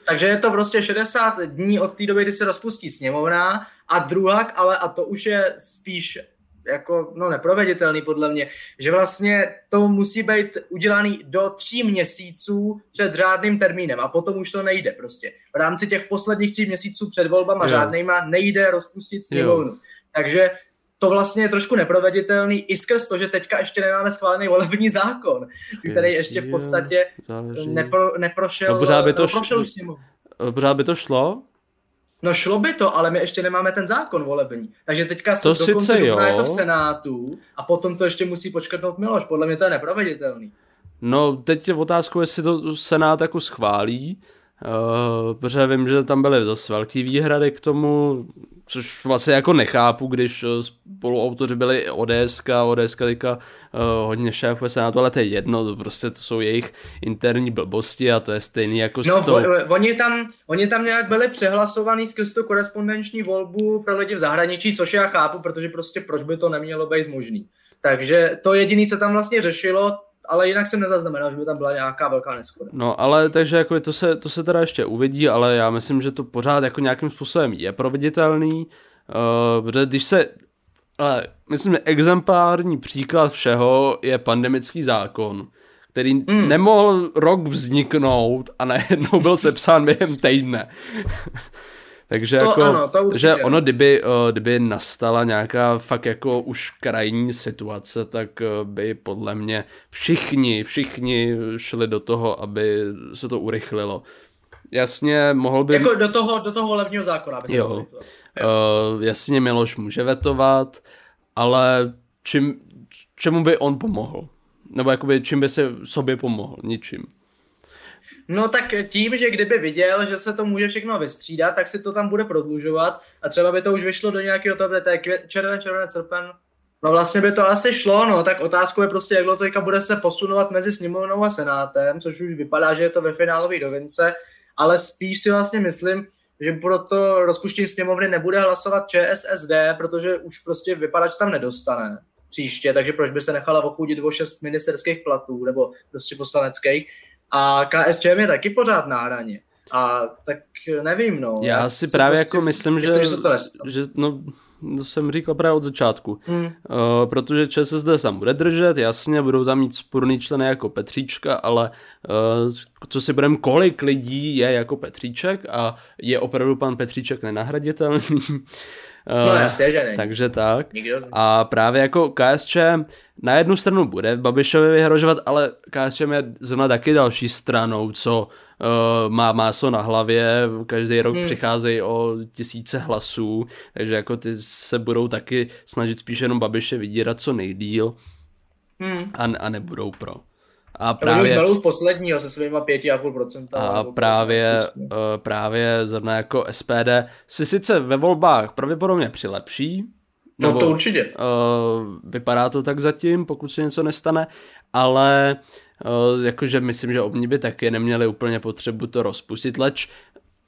Takže je to prostě 60 dní od té doby, kdy se rozpustí sněmovna a druhak, ale a to už je spíš jako, no neproveditelný podle mě, že vlastně to musí být udělaný do tří měsíců před řádným termínem a potom už to nejde prostě. V rámci těch posledních tří měsíců před volbama Jo. řádnýma nejde rozpustit sněmovnu. Takže to vlastně je trošku neproveditelný i skrz to, že teďka ještě nemáme schválený volební zákon, který ještě v podstatě nepro, neprošel, No pořád by to š- prošel už sněmovnu. Pořád by to šlo? No šlo by to, ale my ještě nemáme ten zákon volební. Takže teďka se To dokonce dubna je jo. to v Senátu a potom to ještě musí počkrtnout Miloš. Podle mě to je neproveditelný. No, teď je otázkou, jestli to Senát jako schválí, uh, protože vím, že tam byly zase velký výhrady k tomu, což vlastně jako nechápu, když uh, spoluautoři byli ODS, ODS teďka uh, hodně šéfuje Senátu, ale to je jedno, to prostě to jsou jejich interní blbosti a to je stejný jako No, s tou... vo, oni, tam, oni tam nějak byli přehlasovaný skrz tu korespondenční volbu pro lidi v zahraničí, což já chápu, protože prostě proč by to nemělo být možný. Takže to jediné se tam vlastně řešilo, ale jinak jsem nezaznamenal, že by tam byla nějaká velká neschoda. No, ale takže jako to se, to se teda ještě uvidí, ale já myslím, že to pořád jako nějakým způsobem je proveditelný, uh, protože když se, ale myslím, že exemplární příklad všeho je pandemický zákon, který hmm. nemohl rok vzniknout a najednou byl sepsán během týdne. Takže to, jako, ano, to že ono, kdyby, kdyby nastala nějaká fakt jako už krajní situace, tak by podle mě všichni, všichni šli do toho, aby se to urychlilo. Jasně, mohl by... Jako do toho, do toho volebního zákona. Jo. Uh, jasně, Miloš může vetovat, ale čím, čemu by on pomohl? Nebo jakoby čím by se sobě pomohl? Ničím. No tak tím, že kdyby viděl, že se to může všechno vystřídat, tak si to tam bude prodlužovat a třeba by to už vyšlo do nějakého toho, to je červen, červen, srpen, No vlastně by to asi šlo, no, tak otázkou je prostě, jak to bude se posunovat mezi sněmovnou a senátem, což už vypadá, že je to ve finálové dovince, ale spíš si vlastně myslím, že pro to rozpuštění sněmovny nebude hlasovat ČSSD, protože už prostě vypadač tam nedostane příště, takže proč by se nechala ochudit o šest ministerských platů, nebo prostě poslaneckých. A KSČM je taky pořád na hraně. A tak nevím, no. Já, Já si právě prostě jako myslím, že, myslím, že, že no, to jsem říkal právě od začátku. Hmm. Uh, protože ČSSD se bude držet, jasně, budou tam mít sporný členy jako Petříčka, ale uh, co si budeme, kolik lidí je jako Petříček a je opravdu pan Petříček nenahraditelný. no jasně, že ne. Takže tak. Nikdo. A právě jako KSČ na jednu stranu bude Babišovi vyhrožovat, ale KSČM je zrovna taky další stranou, co uh, má máso na hlavě, každý rok hmm. přicházejí o tisíce hlasů, takže jako ty se budou taky snažit spíš jenom Babiše vydírat co nejdíl hmm. a, a nebudou pro. A právě, už posledního se svýma 5,5%. A právě, uh, právě zrovna jako SPD si sice ve volbách pravděpodobně přilepší, No nebo, to určitě. Uh, vypadá to tak zatím, pokud se něco nestane, ale uh, jakože myslím, že oni by taky neměli úplně potřebu to rozpustit, leč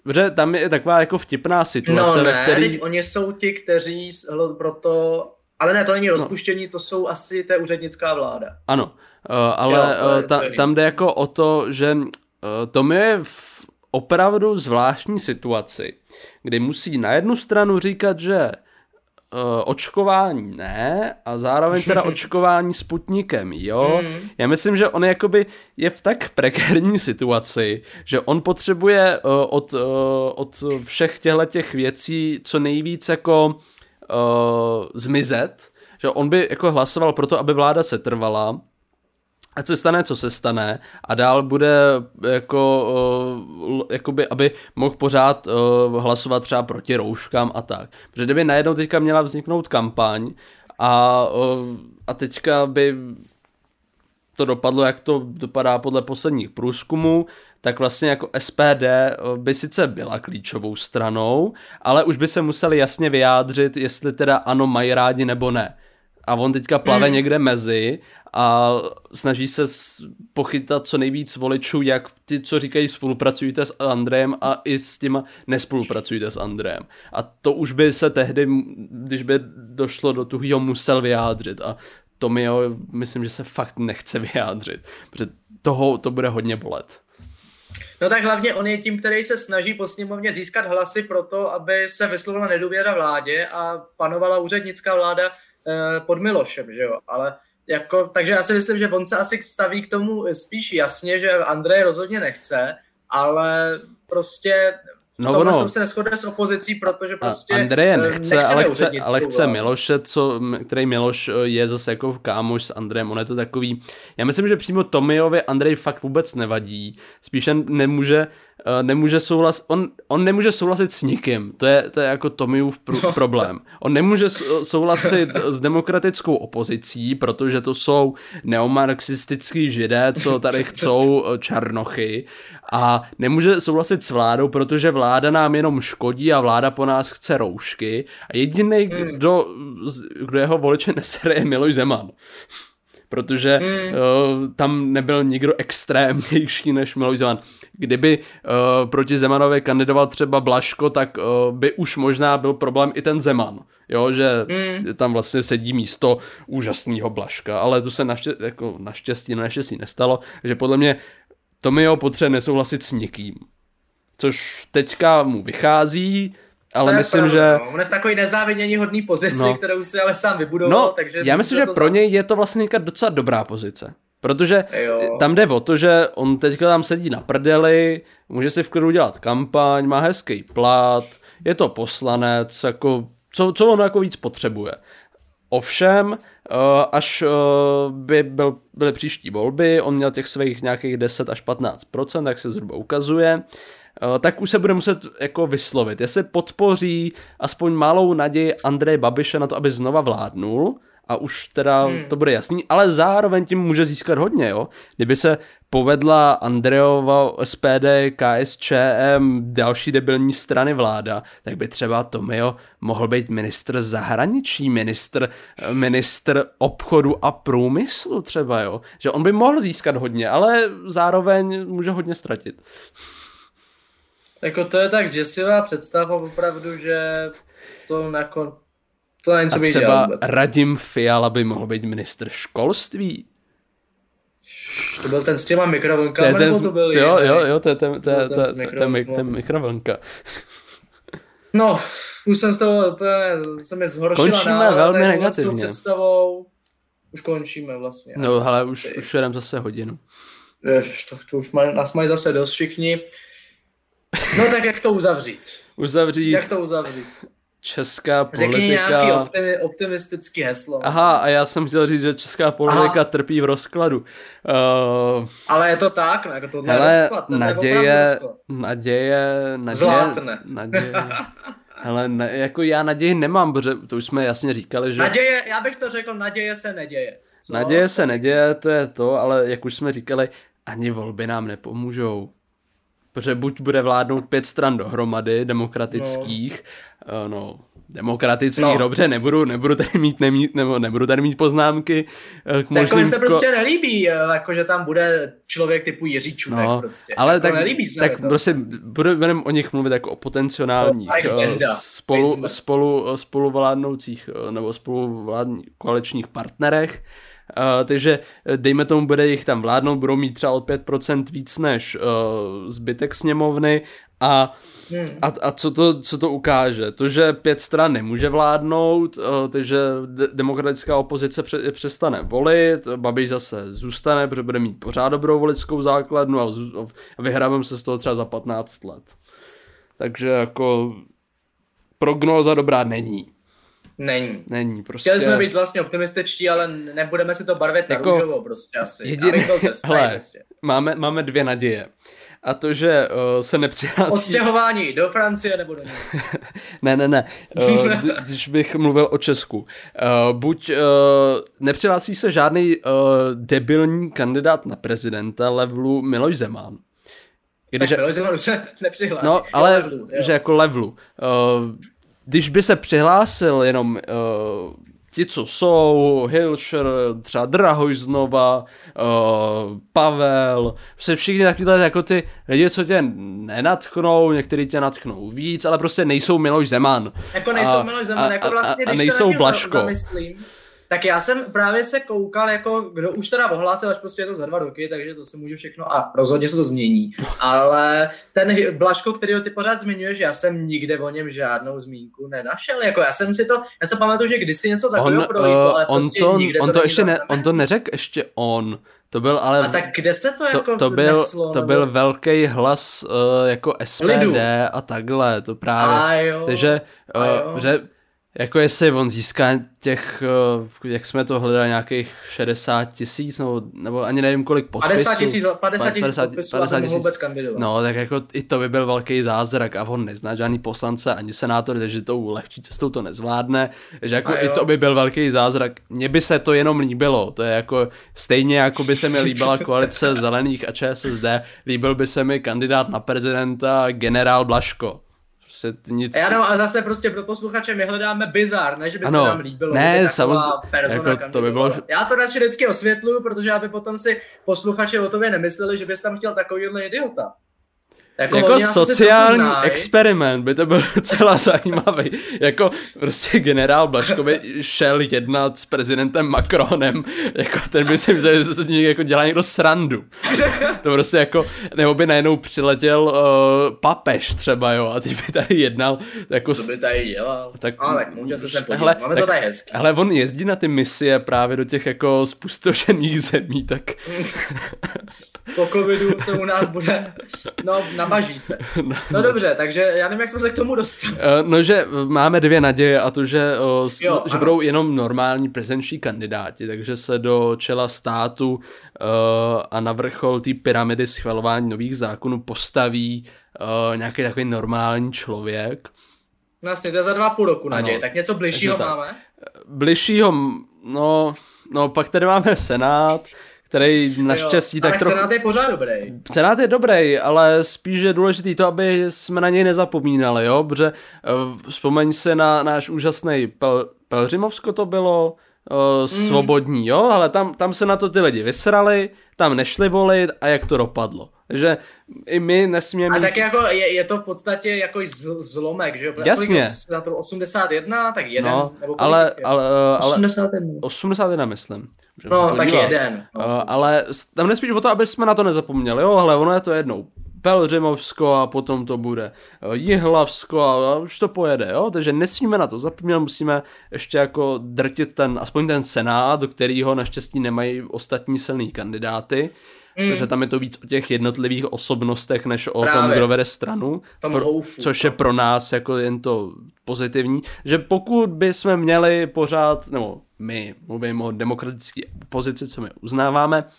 Protože tam je taková jako vtipná situace, no, ne, ve který... oni jsou ti, kteří proto... Ale ne, to není no. rozpuštění, no. to jsou asi té úřednická vláda. Ano, ale jo, uh, ta, tam jde jako o to, že uh, Tom je v opravdu zvláštní situaci, kdy musí na jednu stranu říkat, že uh, očkování ne a zároveň teda očkování Sputnikem, jo. Mm. Já myslím, že on jakoby je v tak prekérní situaci, že on potřebuje uh, od, uh, od všech těchto těch věcí co nejvíc jako uh, zmizet, že on by jako hlasoval pro to, aby vláda se trvala, ať se stane, co se stane a dál bude jako, uh, jakoby, aby mohl pořád uh, hlasovat třeba proti rouškám a tak. Protože kdyby najednou teďka měla vzniknout kampaň a, uh, a teďka by to dopadlo, jak to dopadá podle posledních průzkumů, tak vlastně jako SPD by sice byla klíčovou stranou, ale už by se museli jasně vyjádřit, jestli teda ano mají rádi nebo ne. A on teďka plave mm. někde mezi a snaží se pochytat co nejvíc voličů, jak ty, co říkají spolupracujte s Andrejem a i s těma nespolupracujte s Andrejem. A to už by se tehdy, když by došlo do tuhýho, musel vyjádřit a Tomio myslím, že se fakt nechce vyjádřit, protože toho to bude hodně bolet. No tak hlavně on je tím, který se snaží po sněmovně získat hlasy pro to, aby se vyslovila nedůvěra vládě a panovala úřednická vláda eh, pod Milošem, že jo, ale jako, takže já si myslím, že on se asi staví k tomu spíš jasně, že Andrej rozhodně nechce, ale prostě No ono, jsem se neschodil s opozicí, protože prostě Andreje nechce, ale chce, ale chce Miloše, co, který Miloš eh, je zase jako kámoš s Andrejem, on je to takový, já myslím, že přímo Tomiovi Andrej fakt vůbec nevadí, spíše nemůže nemůže souhlas, on, on nemůže souhlasit s nikým, to je, to je jako Tomiův pr- no, problém. On nemůže souhlasit s demokratickou opozicí, protože to jsou neomarxistický židé, co tady chcou eh, černochy. A nemůže souhlasit s vládou, protože vláda nám jenom škodí a vláda po nás chce roušky. A jediný, hmm. kdo, kdo jeho voliče nesere, je Miloš Zeman protože mm. uh, tam nebyl nikdo extrémnější než Miloš Zeman. Kdyby uh, proti Zemanovi kandidoval třeba Blaško, tak uh, by už možná byl problém i ten Zeman, jo, že mm. tam vlastně sedí místo úžasného Blaška, ale to se naště, jako naštěstí, naštěstí nestalo, že podle mě Tomio potřebuje nesouhlasit s nikým. Což teďka mu vychází, ale myslím, pravda, že... No. On je v takový nezávidění hodný pozici, no. kterou si ale sám vybudoval, no, takže... Já myslím, že pro něj je to vlastně docela dobrá pozice. Protože Jo. tam jde o to, že on teďka tam sedí na prdeli, může si v klidu dělat kampaň, má hezký plat, je to poslanec, jako, co, co on jako víc potřebuje. Ovšem, eh, až eh, by byl, byly příští volby, on měl těch svých nějakých 10 až 15% tak se zhruba ukazuje, tak už se bude muset jako vyslovit, jestli podpoří aspoň malou naději Andreje Babiše na to, aby znova vládnul, a už teda hmm. to bude jasný, ale zároveň tím může získat hodně, jo. Kdyby se povedla Andreova SPD, KSČM, další debilní strany vláda, tak by třeba Tomio mohl být ministr zahraničí, ministr, ministr obchodu a průmyslu třeba, jo. Že on by mohl získat hodně, ale zároveň může hodně ztratit. Jako to je tak děsivá představa opravdu, že to jako to není co A bych třeba. Radim Fiala by mohl být ministr školství. To byl ten s těma To mikrovlnkami, je ten, to byl jo, jo, jo, to je ten, to je, to ten to to mik- ten mikrovlnka. No, už jsem z toho úplně, se mi zhoršila Končíme velmi negativně. představou. Už končíme vlastně. No, ale už, Ty. už jedem zase hodinu. Jež, to, to už maj, nás mají zase dost všichni. No tak jak to uzavřít? Uzavřít Jak to uzavřít? česká Řekni nějaký politika. optimi, optimistický heslo. Aha, a já jsem chtěl říct, že česká politika Aha. trpí v rozkladu. Uh, Ale je to tak, ne? To hele, rozklad, to je naděje, naděje, naděje, Zlátne. naděje. Hele, ne, jako já naději nemám, protože to už jsme jasně říkali, že Naděje, já bych to řekl, naděje se neděje. Co? naděje se neděje, to je to, ale jak už jsme říkali, ani volby nám nepomůžou. Protože buď bude vládnout pět stran dohromady, demokratických, no, no demokratických, No. dobře, nebudu, nebudu tady mít, nemít, nebo nebudu tady mít poznámky eh, k Jako mi možným... se prostě nelíbí, eh, jako že tam bude člověk typu Jiří Čunek No, prostě. ale jako tak, nelíbí se tak to. prostě budu- budeme o nich mluvit jako o potenciálních No, eh, spolu, spolu, eh, spoluvládnoucích eh, nebo spoluvládní koaličních partnerech. Uh, takže eh, dejme tomu, bude jich tam vládnout, budou mít třeba o 5% víc než uh, zbytek sněmovny a Hmm. a, a co, to, co to ukáže? To, že pět stran nemůže vládnout, eh, takže de- demokratická opozice pře- přestane volit, Babiš zase zůstane, protože bude mít pořád dobrou voličskou základnu a, zů- a vyhrávám se z toho třeba za 15 let. Takže jako prognóza dobrá není. Není. Není prostě. Chtěli jsme být vlastně optimističtí, ale nebudeme si to barvit na Jako růžovo prostě asi. jediný- Hele, prostě. máme, máme dvě naděje. A to, že uh, se nepřihlásí... Odstěhování do Francie nebo do. Ne, ne, ne. Uh, kdy- když bych mluvil o Česku. Uh, buď uh, nepřihlásí se žádný uh, debilní kandidát na prezidenta levelu Miloš Zeman. Když, Miloš Zeman už se nepřihlásí. no, ale levelu, že jako levelu. Uh, když by se přihlásil jenom uh, ti, co jsou, Hilšer, třeba Drahoj znova, uh, Pavel, se všichni takovýhle jako ty lidi, co tě nenatchnou, některý tě natchnou víc, ale prostě nejsou Miloš Zeman. Jako nejsou A- Miloš Zeman, a- jako a- vlastně, a když nejsou Blažko. zamyslím, tak já jsem právě se koukal, jako kdo už teda ohlásil, až prostě je to za dva roky, takže to se může všechno, a rozhodně se to změní. Ale ten Blažko, který ty pořád zmiňuješ, já jsem nikde o něm žádnou zmínku nenašel. Jako já jsem si to, já to pamatuju, že kdysi něco takového projítl, uh, ale on, prostě to, nikde on to, to ještě ne, on to neřekl ještě on. To byl ale A tak kde se to, jako to, to byl, neslo, to nebo- byl velký hlas uh, jako SPD Lidu. a takhle, to právě. A jo. Takže, A uh, jo. že jako jestli on získá těch, uh, jak jsme to hledali, nějakých 60 tisíc, nebo, nebo ani nevím kolik podpisů. 50 tisíc 50 tisíc 50 podpisů 50 a to mohl tisíc. vůbec kandidovat. No, tak jako i to by byl velký zázrak a on nezná žádný poslance ani senátor, takže tou lehčí cestou to nezvládne, že jako i to by byl velký zázrak. Mně by se to jenom líbilo, to je jako stejně jako by se mi líbila koalice zelených a ČSSD, líbil by se mi kandidát na prezidenta generál Blaško. Prostě nic... A já no, a zase prostě pro posluchače my hledáme bizar, ne, že by Ano. se nám líbilo. Ne, samozřejmě, jako to by bylo-. Já to radši vždycky osvětluju, protože aby potom si posluchači o tobě nemysleli, že bys tam chtěl takovýhle idiota. Jako, jako sociální experiment by to byl docela zajímavý. Jako prostě generál Blaško by šel jednat s prezidentem Macronem, jako ten by si myslel, že se z něj jako dělá někdo srandu. To prostě jako, nebo by najednou přiletěl uh, papež třeba, jo, a teď by tady jednal jako Co by tady dělal? Tak- ale tak může se sem Hele. Máme tak- to tady hezky. Ale on jezdí na ty misie právě do těch jako spustošených zemí, tak Po covidu se u nás bude, no namaží se. No dobře, takže já nevím, jak jsme se k tomu dostali. Eh, No, že máme dvě naděje a to, že, s- Jo, že ano. budou jenom normální prezidenční kandidáti, takže se do čela státu eh, a na vrchol té pyramidy schvalování nových zákonů postaví eh, nějaký takový normální člověk. Vlastně to je za dva půl roku naděje, Ano. tak něco bližšího máme? Bližšího, no, no pak tady máme Senát, který naštěstí jo, tak trochu... Senát je pořád dobrý. Senát je dobrý, ale spíš je důležitý to, aby jsme na něj nezapomínali, jo, protože uh, vzpomeň se na náš úžasný Pel- Pelřimovsko to bylo, uh, svobodní, jo, ale tam, tam se na to ty lidi vysrali, tam nešli volit a jak to dopadlo. Takže i my nesměme A mít... tak jako je, je to v podstatě jako zl- zlomek, že jo? Jasně. Na to 81, tak jeden, No, nebo kolik ale, je? ale, ale 81. 81 myslím. Můžeme No, tak jeden. Uh, ale s- tam nespíš o to, aby jsme na to nezapomněli, jo, ale ono je to jednou. Pelřimovsko a potom to bude uh, Jihlavsko a, už to pojede, jo, takže nesmíme na to zapomínat, musíme ještě jako drtit ten, aspoň ten senát, do kterého naštěstí nemají ostatní silný kandidáty, Mm. protože tam je to víc o těch jednotlivých osobnostech, než o tom, Právě. kdo vede stranu, Tom pro, houfu. což je pro nás jako jen to pozitivní, že pokud by jsme měli pořád, nebo my mluvím o demokratické pozici, co my uznáváme, eh,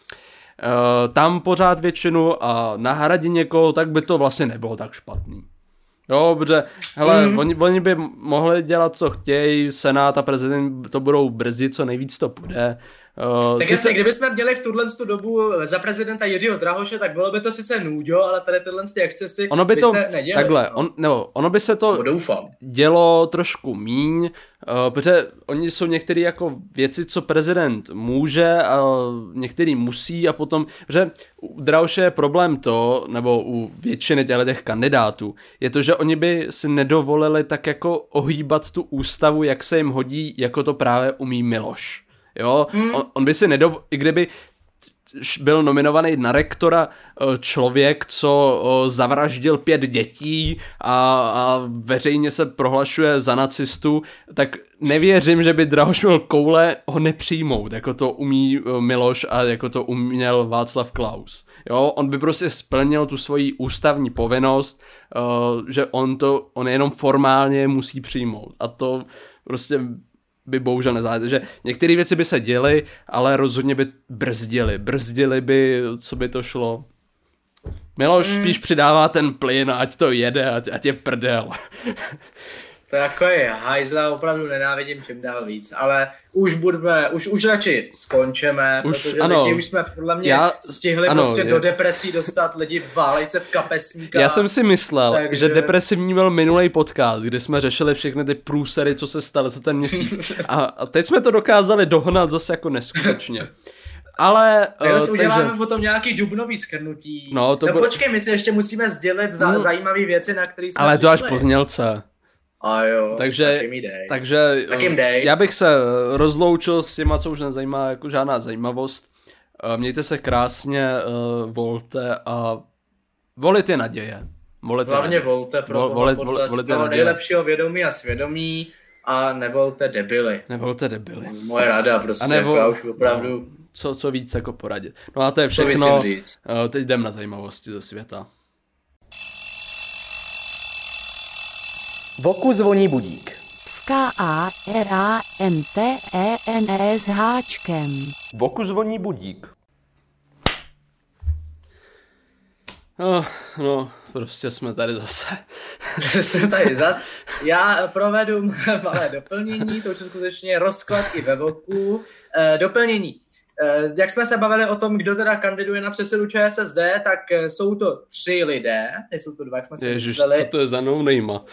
tam pořád většinu a nahradit někoho, tak by to vlastně nebylo tak špatný. Jo, protože, hele, mm. oni, oni by mohli dělat, co chtějí, senát a prezident to budou brzdit, co nejvíc to půjde. Uh, Tak jasně, kdybychom měli v tuhle tu dobu za prezidenta Jiřího Drahoše, tak bylo by to sice nůďo, ale tady tyhle ty excesy ono by to, se neděly. takhle, no. on, nebo, ono by se to doufám. dělo trošku míň, uh, protože oni jsou některé jako věci, co prezident může a některý musí a potom, že u Drauše je problém to, nebo u většiny těchto těch kandidátů, je to, že oni by si nedovolili tak jako ohýbat tu ústavu, jak se jim hodí, jako to právě umí Miloš. Jo, Hmm. on, on by si nedov... I kdyby byl nominovaný na rektora eh, člověk, co eh, zavraždil pět dětí a, a veřejně se prohlašuje za nacistu, tak nevěřím, že by Drahoš měl koule ho nepřijmout, jako to umí eh, Miloš a jako to uměl Václav Klaus. Jo, on by prostě splnil tu svoji ústavní povinnost, že on to, on jenom formálně musí přijmout. A to prostě by bohužel nezáleží. že některé věci by se děly, ale rozhodně by brzdili. Brzdili by, co by to šlo. Miloš mm. spíš přidává ten plyn, ať to jede, ať, ať je prdel. To jako je hajzla, opravdu nenávidím čím dál víc, ale už budeme, už, už radši skončeme, Už, protože ano. už jsme podle mě Já- stihli ano, prostě je- do depresí dostat lidi válejce v kapesníka. Já jsem si myslel, Takže... Že depresivní byl minulý podcast, kdy jsme řešili všechny ty průsery, co se staly za ten měsíc. A, a teď jsme to dokázali dohnat zase jako neskutečně. Ale, uh, si uděláme takže potom nějaký dubnový schrnutí. No, to no bude- počkej, my si ještě musíme sdělit za, No. zajímavé věci, na které jsme ale to až přišli. po znělce. A jo, Takže- tak jim dej. Takže Tak jim eh, dej. já bych se rozloučil s těma, co už nezajímá jako žádná zajímavost. Eh, Mějte se krásně, volte a volit je naděje. Volit Hlavně naděje. volte pro Vol- volit- volit- volit naděje. nejlepšího vědomí a svědomí a nevolte debily. Nevolte debily. Moje rada prostě, A nebo- jako já už opravdu, No, co, co víc jako poradit. No a to je všechno. říct. Eh, Teď jdem na zajímavosti ze světa. Voku zvoní budík. K A R A N T E N E s háčkem. Voku zvoní budík. Oh, no, prostě jsme tady zase. Jsem tady zas. Já provedu malé doplnění, to už je skutečně rozklad i ve voku. Eh, doplnění. Eh, jak jsme se bavili o tom, kdo teda kandiduje na předsedu ČSSD, tak eh, jsou to tři lidé, nejsou to dva, jak jsme si Ježiš, mysleli. co to je za no nejma?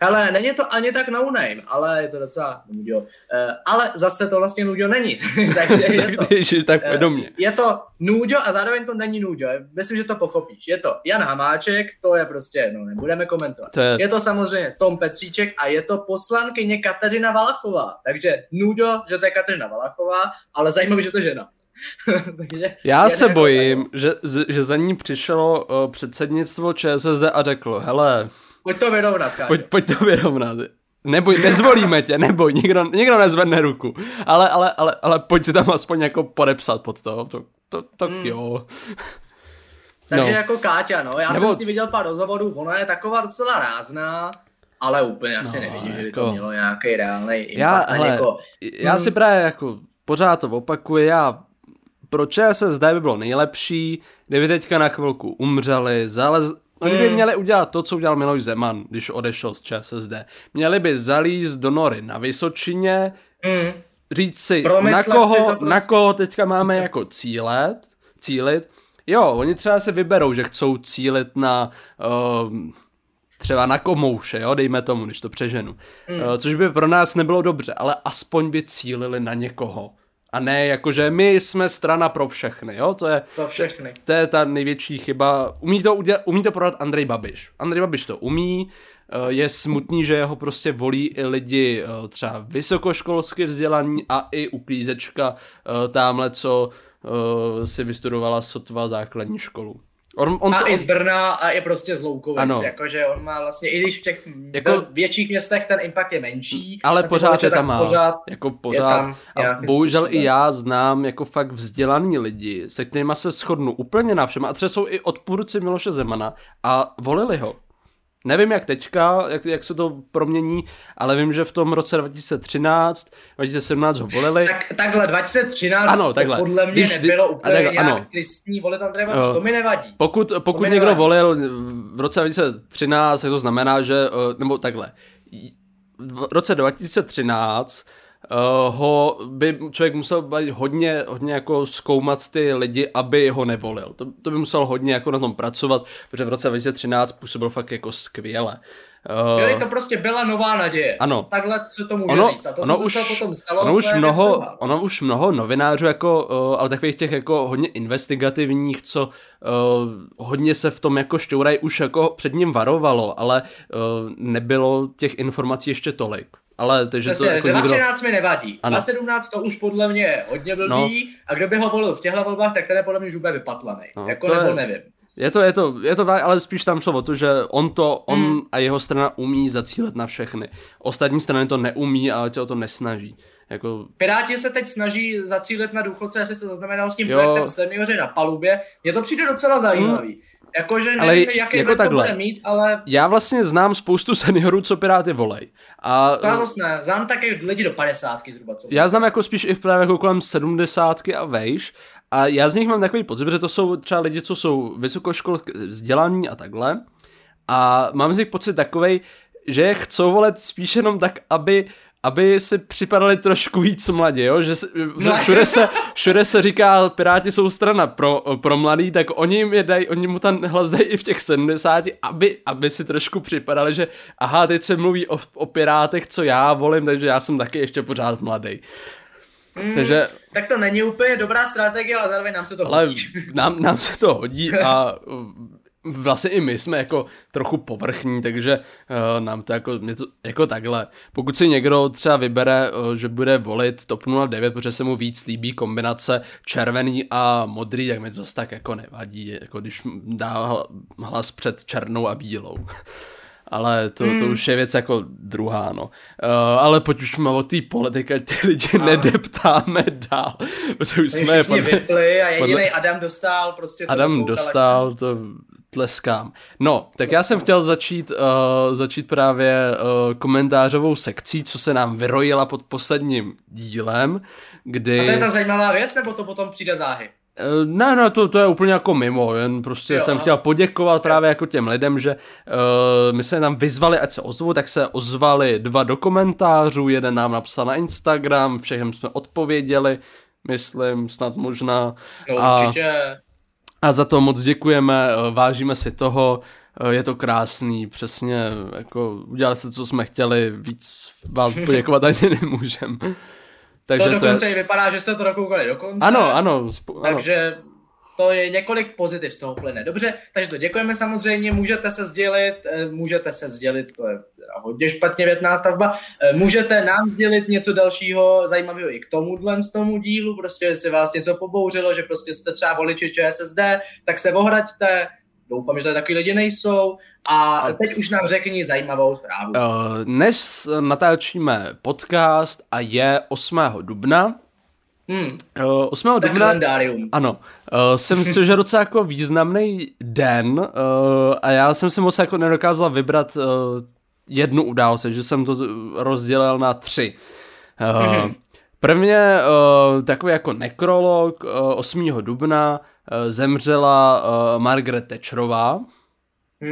Ale není to ani tak no name, ale je to docela nudio. Uh, ale zase to vlastně nudio není. Takže je to, Ježiš, tak do mě. je to nudio a zároveň to není nudio. Myslím, že to pochopíš. Je to Jan Hamáček, to je prostě, no nebudeme komentovat. To je- je to samozřejmě Tom Petříček a je to poslankyně Kateřina Valachová. Takže nudio, že to je Kateřina Valachová, ale zajímavé, že to je žena. Takže Já se bojím, že, že za ní přišlo uh, předsednictvo ČSSD a řeklo, hele, Pojď to vyrovnat, pojď, pojď to vyrovnat. Neboj, nezvolíme tě, neboj, nikdo, nikdo nezvedne ruku. Ale, ale, ale, ale pojď si tam aspoň jako podepsat pod to. To, to tak Hmm. jo. Takže No. jako Káťa, no. Já Nebo- jsem s ní viděl pár rozhovorů, ona je taková docela rázná, ale úplně asi No, nevidím, že by jako- to mělo nějaký reálný impact. Já, hele, jako, já Hmm. si právě jako pořád to opakuji, já pro ČSSD by bylo nejlepší, kdyby teďka na chvilku umřeli, zalez... Oni by Hmm. měli udělat to, co udělal Miloš Zeman, když odešel z ČSSD. Měli by zalízt do nory na Vysočině, mm, říct si, Promyslet na koho, si prostě. na koho teďka máme jako cílet, cílit. Jo, oni třeba se vyberou, že chcou cílit na um, třeba na komouše, jo, dejme tomu, když to přeženu. Hmm. Uh, což by pro nás nebylo dobře, ale aspoň by cílili na někoho. A ne jakože my jsme strana pro všechny, jo, to je, to všechny. to je ta největší chyba. Umí to, udělat, umí to prodat Andrej Babiš. Andrej Babiš to umí, eh, je smutný, že ho prostě volí i lidi eh, třeba vysokoškolsky vzdělaní a i uklízečka eh, tamhle, co si vystudovala sotva základní školu. On, on A to, i on, z Brna a i prostě z Loukovic, Ano. jakože on má vlastně, i když v těch Jako- větších městech ten impact je menší, ale pořád je tam má. Pořád, jako pořád. tam a bohužel i já znám jako fakt vzdělaný lidi, se kterými se shodnu úplně na všem. A třeba jsou i odpůrci Miloše Zemana a volili ho. Nevím jak teďka, jak, jak se to promění, ale vím, že v tom roce 2013, 2017 ho volili. tak, takhle 2013 Ano, takhle. podle mě Když- nebylo úplně takhle, nějak ano. tristní volit Andreje Jo. Babiše, to mi nevadí. Pokud, pokud někdo nevadí. volil v roce 2013, tak to znamená, že, eh, nebo takhle, v roce 2013 uh, ho by člověk musel být hodně, hodně jako zkoumat ty lidi, aby ho nevolil. To, to by musel hodně jako na tom pracovat, protože v roce 2013 působil fakt jako skvěle. Uh, Jo, to prostě byla nová naděje. Ano. Takhle se to může ono, říct. A to, ono, co už, se potom stalo, ono, už mnoho, ono už mnoho novinářů, jako, uh, ale takových těch jako hodně investigativních, co uh, hodně se v tom jako šťourají, už jako před ním varovalo, ale uh, nebylo těch informací ještě tolik. Ale takže to Přesně, jako nikdo... 2013 mi nevadí. Ano. Na 17 to už podle mě je hodně blbý No. a kdo by ho volil v těchto volbách, tak ten je podle mě už úplně vypatlaný. No, jako to nebo je- nevím. Je to, je to, je to, ale spíš tam šlo o to, že on to, on Hmm. a jeho strana umí zacílet na všechny. Ostatní strany to neumí a se o to nesnaží. Jako, Piráti se teď snaží zacílit na důchodce, jestli jste zaznamenal s tím Jo. projektem seniori na palubě. Mně to přijde docela zajímavý. Jakože Ale nevím, jaký jako to bude mít, ale já vlastně znám spoustu seniorů, co Piráty volej. A to já zase ne. Znám také lidi do 50 zhruba. Co já znám jako spíš i právě jako kolem sedmdesátky a vejš. A já z nich mám takový pocit, že to jsou třeba lidi, co jsou vysokoškolsky vzdělaní a takhle. A mám z nich pocit takovej, že je chcou volit spíš jenom tak, aby aby si připadali trošku víc mladě, jo? že se, No. všude, se, všude se říká, Piráti jsou strana pro, pro mladý, tak oni, jim je daj, oni mu ten hlas dají i v těch 70, aby, aby si trošku připadali, že aha, teď se mluví o, o Pirátech, co já volím, takže já jsem taky ještě pořád mladý. Mm, Takže Tak to není úplně dobrá strategie, ale zároveň nám se to ale hodí. nám, nám se to hodí a vlastně i my jsme jako trochu povrchní, takže uh, nám to jako, mě to jako takhle. Pokud si někdo třeba vybere, uh, že bude volit TOP 09, protože se mu víc líbí kombinace červený a modrý, tak mi to zase tak jako nevadí, jako když dá hla- hlas před černou a bílou. Ale to, to už je věc jako druhá, no. Uh, ale pojď už o té politiky, ať ty lidi nedeptáme dál, protože už jsme je podle, vypli a jediný podle- Adam dostal prostě Adam dostal, to tleskám. No, tak já jsem chtěl začít, uh, začít právě uh, komentářovou sekcí, co se nám vyrojila pod posledním dílem, kdy... A to je ta zajímavá věc, nebo to potom přijde záhy? Eh, Ne, ne, to, to je úplně jako mimo, jen prostě Jo, jsem chtěl poděkovat právě jako těm lidem, že uh, my se tam vyzvali, ať se ozvu, tak se ozvali dva do komentářů, jeden nám napsal na Instagram, všem jsme odpověděli, myslím, snad možná. No A- určitě. A za to moc děkujeme, eh, vážíme si toho je to krásný, přesně, jako udělali se, co jsme chtěli, víc vám poděkovat ani nemůžem. Takže to dokonce to je... i vypadá, že jste to dokoukali do konce. Ano, ano. Spo... Takže to je několik pozitiv z toho plyne. Dobře, takže to děkujeme samozřejmě, můžete se sdělit, eh, můžete se sdělit, to je hodně špatně větná stavba, eh, můžete nám sdělit něco dalšího zajímavého i k tomuhle z tomu dílu, prostě jestli vás něco pobouřilo, že prostě jste třeba voliči ČSSD, tak se ohraďte, doufám, že tady takový lidi nejsou. A teď už nám řekni zajímavou zprávu. Dnes natáčíme podcast a je 8. dubna, Hmm. Uh, 8. Tak dubna, kalendárium. ano, uh, jsem myslím, že docela jako významný den a já jsem si moc jako nedokázal vybrat jednu událost, že jsem to rozdělil na tři. Mm-hmm. Prvně takový jako nekrolog uh, 8. dubna zemřela uh, Margaret Thatcherová,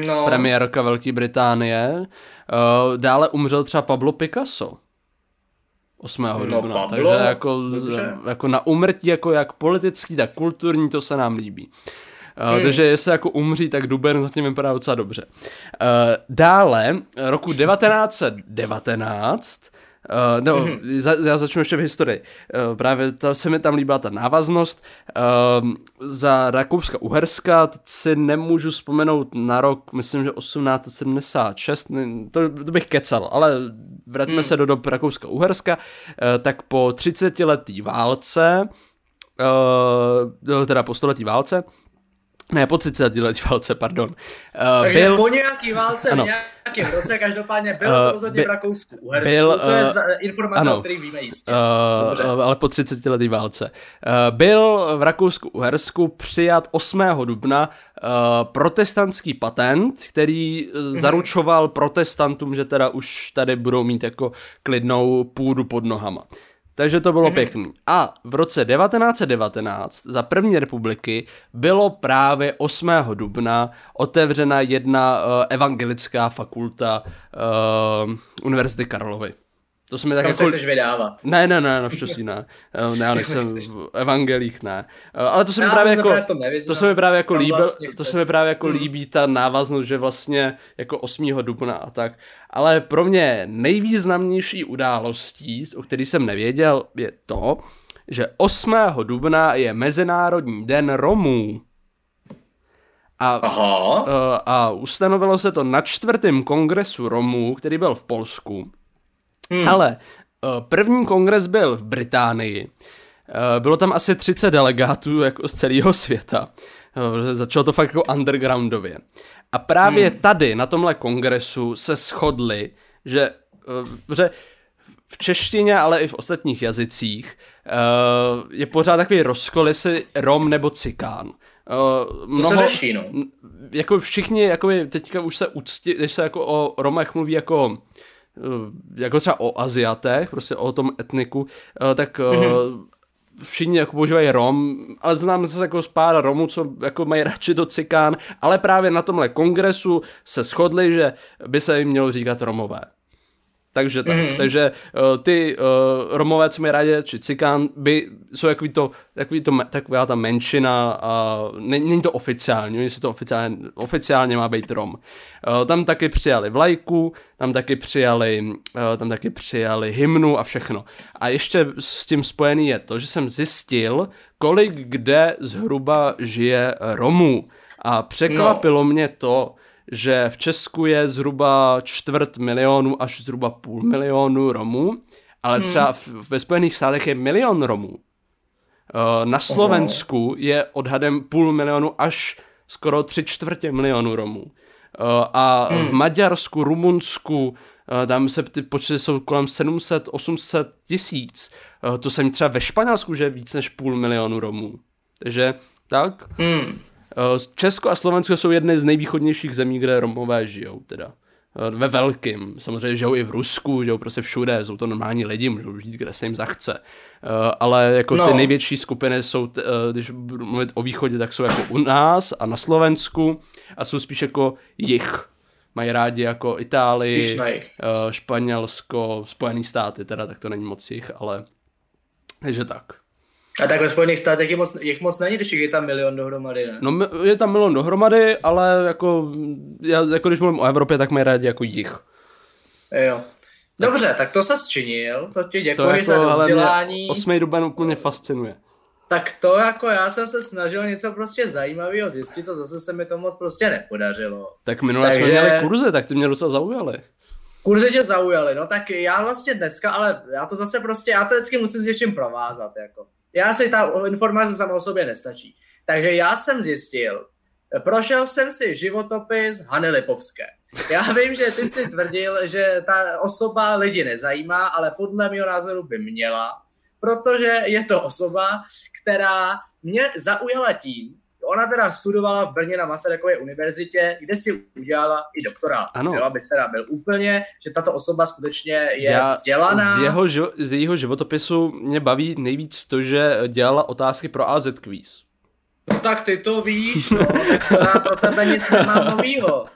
no. premiérka Velké Británie. Uh, dále umřel třeba Pablo Picasso. 8. No, dubna, Pablo, takže jako, jako na umrtí, jako jak politický, tak kulturní, to se nám líbí. Uh, hmm. Takže jestli jako umří, tak duben zatím vypadá docela dobře. Uh, dále, roku 1919 Uh, no, mm-hmm. za, já začnu ještě v historii. Uh, právě ta, se mi tam líbila ta návaznost. Uh, za Rakouska-Uherska si nemůžu vzpomenout na rok, myslím, že 1876, to, to bych kecal, ale vraťme mm. se do dob Rakouska-Uherska, uh, tak po 30 letý válce, uh, teda po století válce, ne, po 30 letý válce, pardon. Uh, Takže byl... po nějaký válce ano. v nějakém roce, každopádně byl uh, to rozhodně by, v Rakousku. Uhersku. Byl, uh, to je eh, informace, ano, o kterých víme jistě. Uh, ale po 30 letý válce. Uh, byl v Rakousku Uhersku přijat 8. dubna uh, protestantský patent, který uh, zaručoval protestantům, že teda už tady budou mít jako klidnou půdu pod nohama. Takže to bylo mm-hmm. pěkný. A v roce 1919 za první republiky bylo právě 8. dubna otevřena jedna uh, evangelická fakulta uh, Univerzity Karlovy. To se mi tak jako... chceš vydávat. Ne, ne, ne, naštěstí ne. Ne, já nejsem evangelík, ne. Ale to se mi právě jako, to se mi právě jako líbí, vlastně to se mi právě jako hmm. líbí ta návaznost, že vlastně jako 8. dubna a tak. Ale pro mě nejvýznamnější událostí, o který jsem nevěděl, je to, že 8. dubna je Mezinárodní den Romů. A, Aha. Eh, a ustanovilo se to na čtvrtém kongresu Romů, který byl v Polsku. Hmm. Ale uh, první kongres byl v Británii. Uh, bylo tam asi 30 delegátů jako z celého světa. Uh, začalo to fakt jako undergroundově. A právě hmm. tady, na tomhle kongresu, se shodli, že, že v češtině, ale i v ostatních jazycích je pořád takový rozkol, jestli Rom nebo Cikán. Uh, mnoho, to se řeší, no. Jako všichni, jako teďka už se úctí, když se jako o Romech mluví jako Eh, jako třeba o Aziatech, prostě o tom etniku, eh, tak mm-hmm. všichni jako používají Rom, ale znám se jako z pár Romů, co jako mají radši do cikán, ale právě na tomhle kongresu se shodli, že by se jim mělo říkat Romové. Takže tak. Mm-hmm. Takže uh, ty uh, Romové, co mi rádi, či Cikán, by, jsou takový to, takový to, taková ta menšina a není, není to oficiální, oni si to oficiálně, oficiálně má být Rom. Uh, tam taky přijali vlajku, tam taky přijali, uh, tam taky přijali hymnu a všechno. A ještě s tím spojený je to, že jsem zjistil, kolik kde zhruba žije Romů. A překvapilo no. mě to, že v Česku je zhruba čtvrt milionu až zhruba půl milionu Romů, ale hmm. třeba v, ve Spojených státech je milion Romů. Eh, na Slovensku je odhadem půl milionu až skoro tři čtvrtě milionu Romů. Eh, a v hmm. Maďarsku, Rumunsku, eh, tam se ty počty jsou kolem 700-800 tisíc. To jsem třeba ve Španělsku, že je víc než půl milionu Romů. Takže tak. Hmm. Eh, Česko a Slovensko jsou jedny z nejvýchodnějších zemí, kde Romové žijou teda. Eh, ve velkým. Samozřejmě žijou i v Rusku, žijou prostě všude, jsou to normální lidi, můžou žít, kde se jim zachce. Eh, ale jako no. ty největší skupiny jsou, když budu mluvit o východě, tak jsou jako u nás a na Slovensku a jsou spíš jako jich. Mají rádi jako Itálii, Španělsko, Spojený státy, teda tak to není moc jich, ale takže tak. A tak ve Spojených státech je moc, jich moc není, když je tam milion dohromady, ne? No je tam milion dohromady, ale jako, já, jako když mluvím o Evropě, tak mají rádi jako jich. Jo. Dobře, tak to se zčinil, to ti děkuji To jako, za vzdělání. 8. duben úplně fascinuje. Tak to jako já jsem se snažil něco prostě zajímavého zjistit a zase se mi to moc prostě nepodařilo. Tak minule Takže- jsme měli kurzy, tak ty mě docela zaujaly. Kurzy tě zaujaly, no tak já vlastně dneska, ale já to zase prostě, já to vždycky musím s něčím provázat, jako. Já si ta informace sama o sobě nestačí. Takže já jsem zjistil, prošel jsem si životopis Hany Lipovské. Já vím, že ty si tvrdil, že ta osoba lidi nezajímá, ale podle mého názoru by měla, protože je to osoba, která mě zaujala tím, ona teda studovala v Brně na Masarykově univerzitě, kde si udělala i doktorát. Ano. Jo, abys teda byl úplně, že tato osoba skutečně je Já vzdělaná. z, jeho, živo- z jejího životopisu mě baví nejvíc to, že dělala otázky pro AZ Quiz. No tak ty to víš, no, tak pro tebe nic nemám novýho.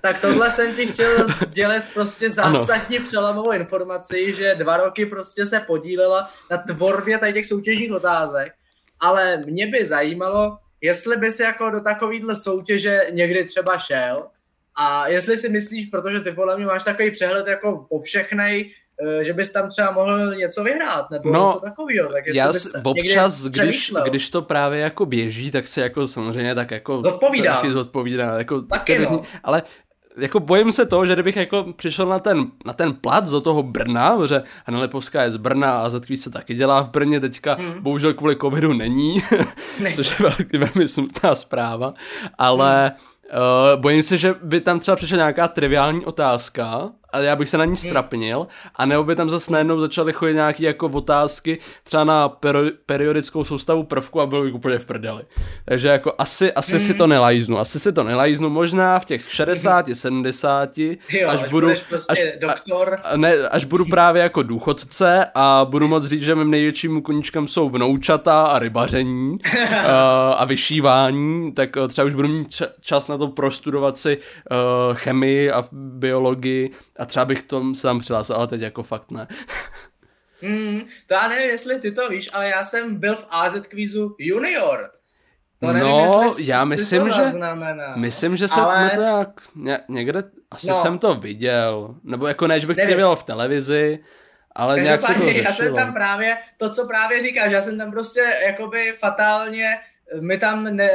Tak tohle jsem ti chtěl sdělit prostě zásadní přelomovou informaci, že dva roky prostě se podílela na tvorbě tady těch soutěžních otázek, ale mě by zajímalo, jestli bys jako do takovýhle soutěže někdy třeba šel a jestli si myslíš, protože ty podle mě máš takový přehled jako po všechnej, eh, že bys tam třeba mohl něco vyhrát, nebo No, něco takového. Tak Já bys s, občas, když, když to právě jako běží, tak se jako samozřejmě tak jako... Zodpovídám. Taky zodpovídá. Jako, Taky taky no. Ale jako bojím se toho, že kdybych jako přišel na ten, na ten plac do toho Brna, protože Hanna Lipovská je z Brna a Zetví se taky dělá v Brně, teďka Hmm. bohužel kvůli covidu není, Ne. což je velmi, velmi smutná zpráva, ale Uh, bojím se, že by tam třeba přišla nějaká triviální otázka a já bych se na ní strapnil. A nebo by tam zase najednou začaly chodit nějaké jako otázky třeba na peri- periodickou soustavu prvku a bylo bych úplně v prdeli. Takže jako asi, asi si to nelajznu, asi si to nelajznu, možná v těch 60, 70, Jo, až, až budu, prostě až, doktor. a, ne, až budu právě jako důchodce a budu moc říct, že mým největším koníčkem jsou vnoučata a rybaření a, a vyšívání, tak eh, třeba už budu mít ča- čas na to prostudovat si uh, chemii a biologii a třeba bych tom se tam přihlásil, ale teď jako fakt ne. Mm, to já nevím, jestli ty to víš, ale já jsem byl v AZ kvízu junior. To nevím, No, jestli, já myslím, to že-. Myslím, že se Ale- to jak, ně, někde, asi No. jsem to viděl, nebo jako ne, že bych to Nevím. viděl v televizi, ale nějak se to Každopádně, já jsem řešilo. tam právě, to, co právě říkáš, já jsem tam prostě jakoby fatálně, mi tam, ne,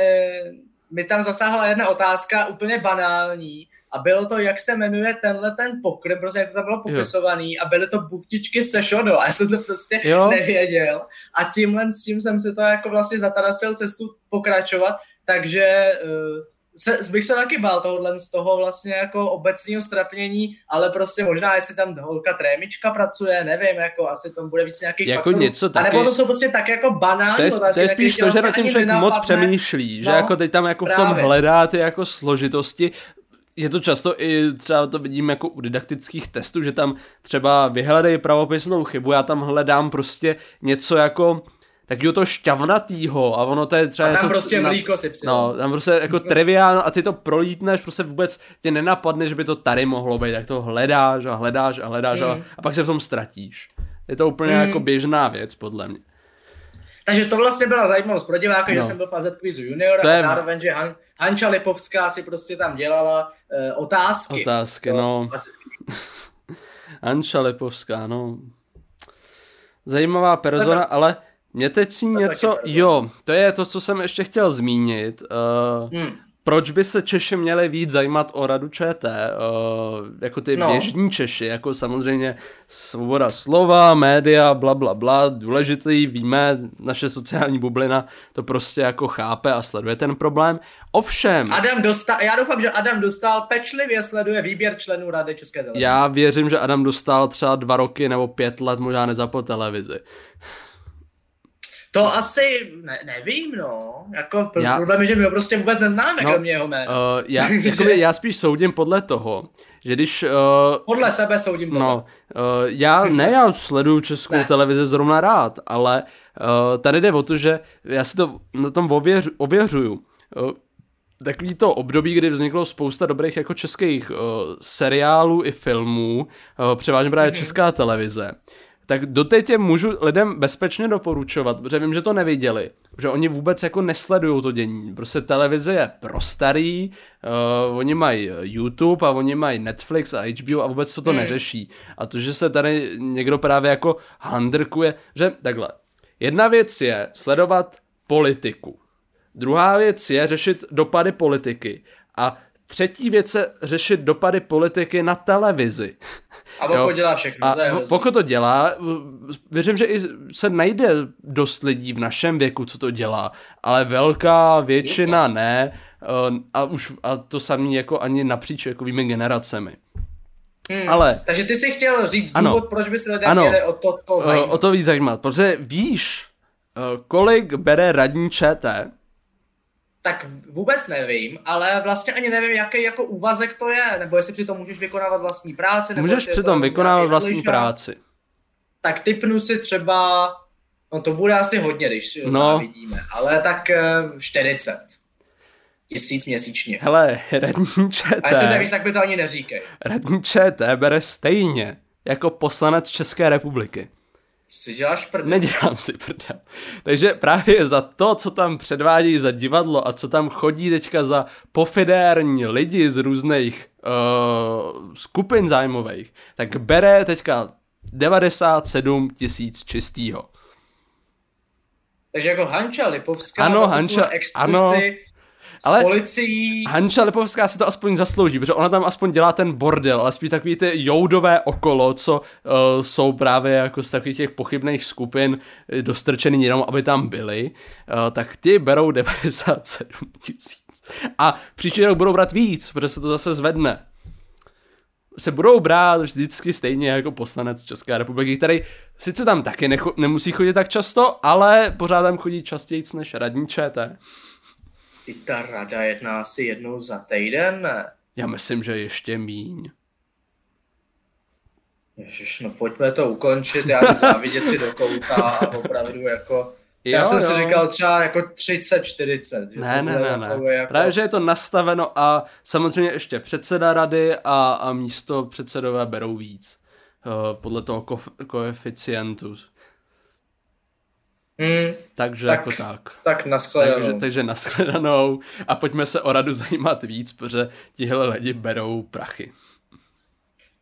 mi tam zasáhla jedna otázka úplně banální a bylo to, jak se jmenuje tenhle ten pokrm, prostě jak to tam bylo popisovaný a byly to buchtičky se šodo a já jsem to prostě Jo. nevěděl a tímhle s tím jsem si to jako vlastně zatarasil cestu pokračovat, takže uh, se, bych se taky bál tohohle z toho vlastně jako obecního strapnění, ale prostě možná, jestli tam holka trémička pracuje, nevím, jako asi tam bude víc nějakých Jako faktorů. něco A taky- nebo to jsou prostě tak jako banální To je, to je na spíš to, že vlastně nad tím člověk moc přemýšlí, že No, jako teď tam jako v tom právě. hledá ty jako složitosti. Je to často i třeba to vidím jako u didaktických testů, že tam třeba vyhledej pravopisnou chybu, já tam hledám prostě něco jako takového to šťavnatýho a ono to je třeba A tam něco prostě na- mlíko si psil. No, tam prostě jako triviálno a ty to prolítneš, prostě vůbec tě nenapadne, že by to tady mohlo být, tak to hledáš a hledáš a hledáš Mm. a, a pak se v tom ztratíš. Je to úplně Mm. jako běžná věc, podle mě. Takže to vlastně byla zajímavost pro diváky, No. že jsem byl v AZ Quizu Junior To a je- zároveň, že Han, Hanča Lipovská si prostě tam dělala uh, otázky. Otázky, To- no. Anča Lipovská, no. Zajímavá persona, ale mě teď si je něco, jo, to je to, co jsem ještě chtěl zmínit. Uh, Hmm. Proč by se Češi měli víc zajímat o radu ČT, uh, jako ty No. běžní Češi, jako samozřejmě svoboda slova, média, bla, bla, bla, důležitý, víme, naše sociální bublina to prostě jako chápe a sleduje ten problém. Ovšem, Adam dostal, já doufám, že Adam dostal pečlivě sleduje výběr členů Rady České televize. já věřím, že Adam dostal třeba dva roky nebo pět let, možná nezapl televizi. To asi ne, nevím, no. Jako Já- problém je, že my ho prostě vůbec neznáme, No, no, kromě jeho jména. Uh, já, jakoby, já spíš soudím podle toho, že když... Uh, Podle sebe soudím podle. No, uh, já ne, já sleduju českou Ne. televizi zrovna rád, ale uh, tady jde o to, že já si to na tom ověř, ověřuju. Uh, takový to období, kdy vzniklo spousta dobrých jako českých uh, seriálů i filmů, uh, převážně právě Mhm. česká televize, tak doteď je můžu lidem bezpečně doporučovat, protože vím, že to neviděli, že oni vůbec jako nesledují to dění. Prostě televize je pro starý, uh, oni mají YouTube a oni mají Netflix a HBO a vůbec to to hmm. neřeší. A to, že se tady někdo právě jako handrkuje, že takhle. Jedna věc je sledovat politiku. Druhá věc je řešit dopady politiky. A třetí věc je řešit dopady politiky na televizi. A pokud dělá všechno. A to pokud to dělá, věřím, že i se najde dost lidí v našem věku, co to dělá, ale velká většina ne eh, a už a to samý jako ani napříč věkovými generacemi. Hmm, ale... Takže ty si chtěl říct ano, důvod, proč by se lidé ano, měli o to, to eh, zajímat. O to víc zajímat, protože víš, eh, kolik bere radní ČT tak vůbec nevím, ale vlastně ani nevím, jaký jako úvazek to je, nebo jestli přitom můžeš vykonávat vlastní práci. Nebo můžeš přitom vykonávat vlastní liža. práci. Tak typnu si třeba, no to bude asi hodně, když no. vidíme, ale tak 40 eh, tisíc měsíčně. Hele, radní ČT... A jestli nevíš, tak by to ani neříkej. Radní ČT bere stejně jako poslanec České republiky si děláš prdel. Nedělám si prdel. Takže právě za to, co tam předvádí za divadlo a co tam chodí teďka za pofidérní lidi z různých uh, skupin zájmových, tak bere teďka 97 tisíc čistýho. Takže jako Hanča Lipovská ano, Hanča, ano, ale policií. Hanča Lipovská si to aspoň zaslouží, protože ona tam aspoň dělá ten bordel, ale spíš takový ty joudové okolo, co uh, jsou právě jako z takových těch pochybných skupin eh, dostrčený jenom, aby tam byli, uh, tak ty berou 97 tisíc. A příští rok budou brát víc, protože se to zase zvedne se budou brát vždycky stejně jako poslanec České republiky, který sice tam taky necho- nemusí chodit tak často, ale pořád tam chodí častěji než radní ČT. I ta rada jedná asi jednou za týden, ne? Já myslím, že ještě míň. Ježiš, no pojďme to ukončit, já jdu závidět si do kouta a opravdu jako... Jo, já jsem jo. si říkal třeba jako 30-40. Ne, ne, ne, ne. Jako... Právě, že je to nastaveno a samozřejmě ještě předseda rady a, a místo předsedové berou víc. Uh, podle toho ko- koeficientu. Hmm, takže tak, jako tak. Tak nashledanou. Takže, takže nashledanou a pojďme se o radu zajímat víc, protože tihle lidi berou prachy.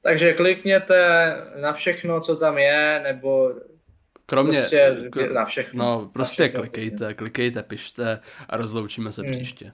Takže klikněte na všechno, co tam je, nebo Kromě, prostě na všechno. No, prostě na všechno, klikejte, klikejte, pište a rozloučíme se hmm. příště.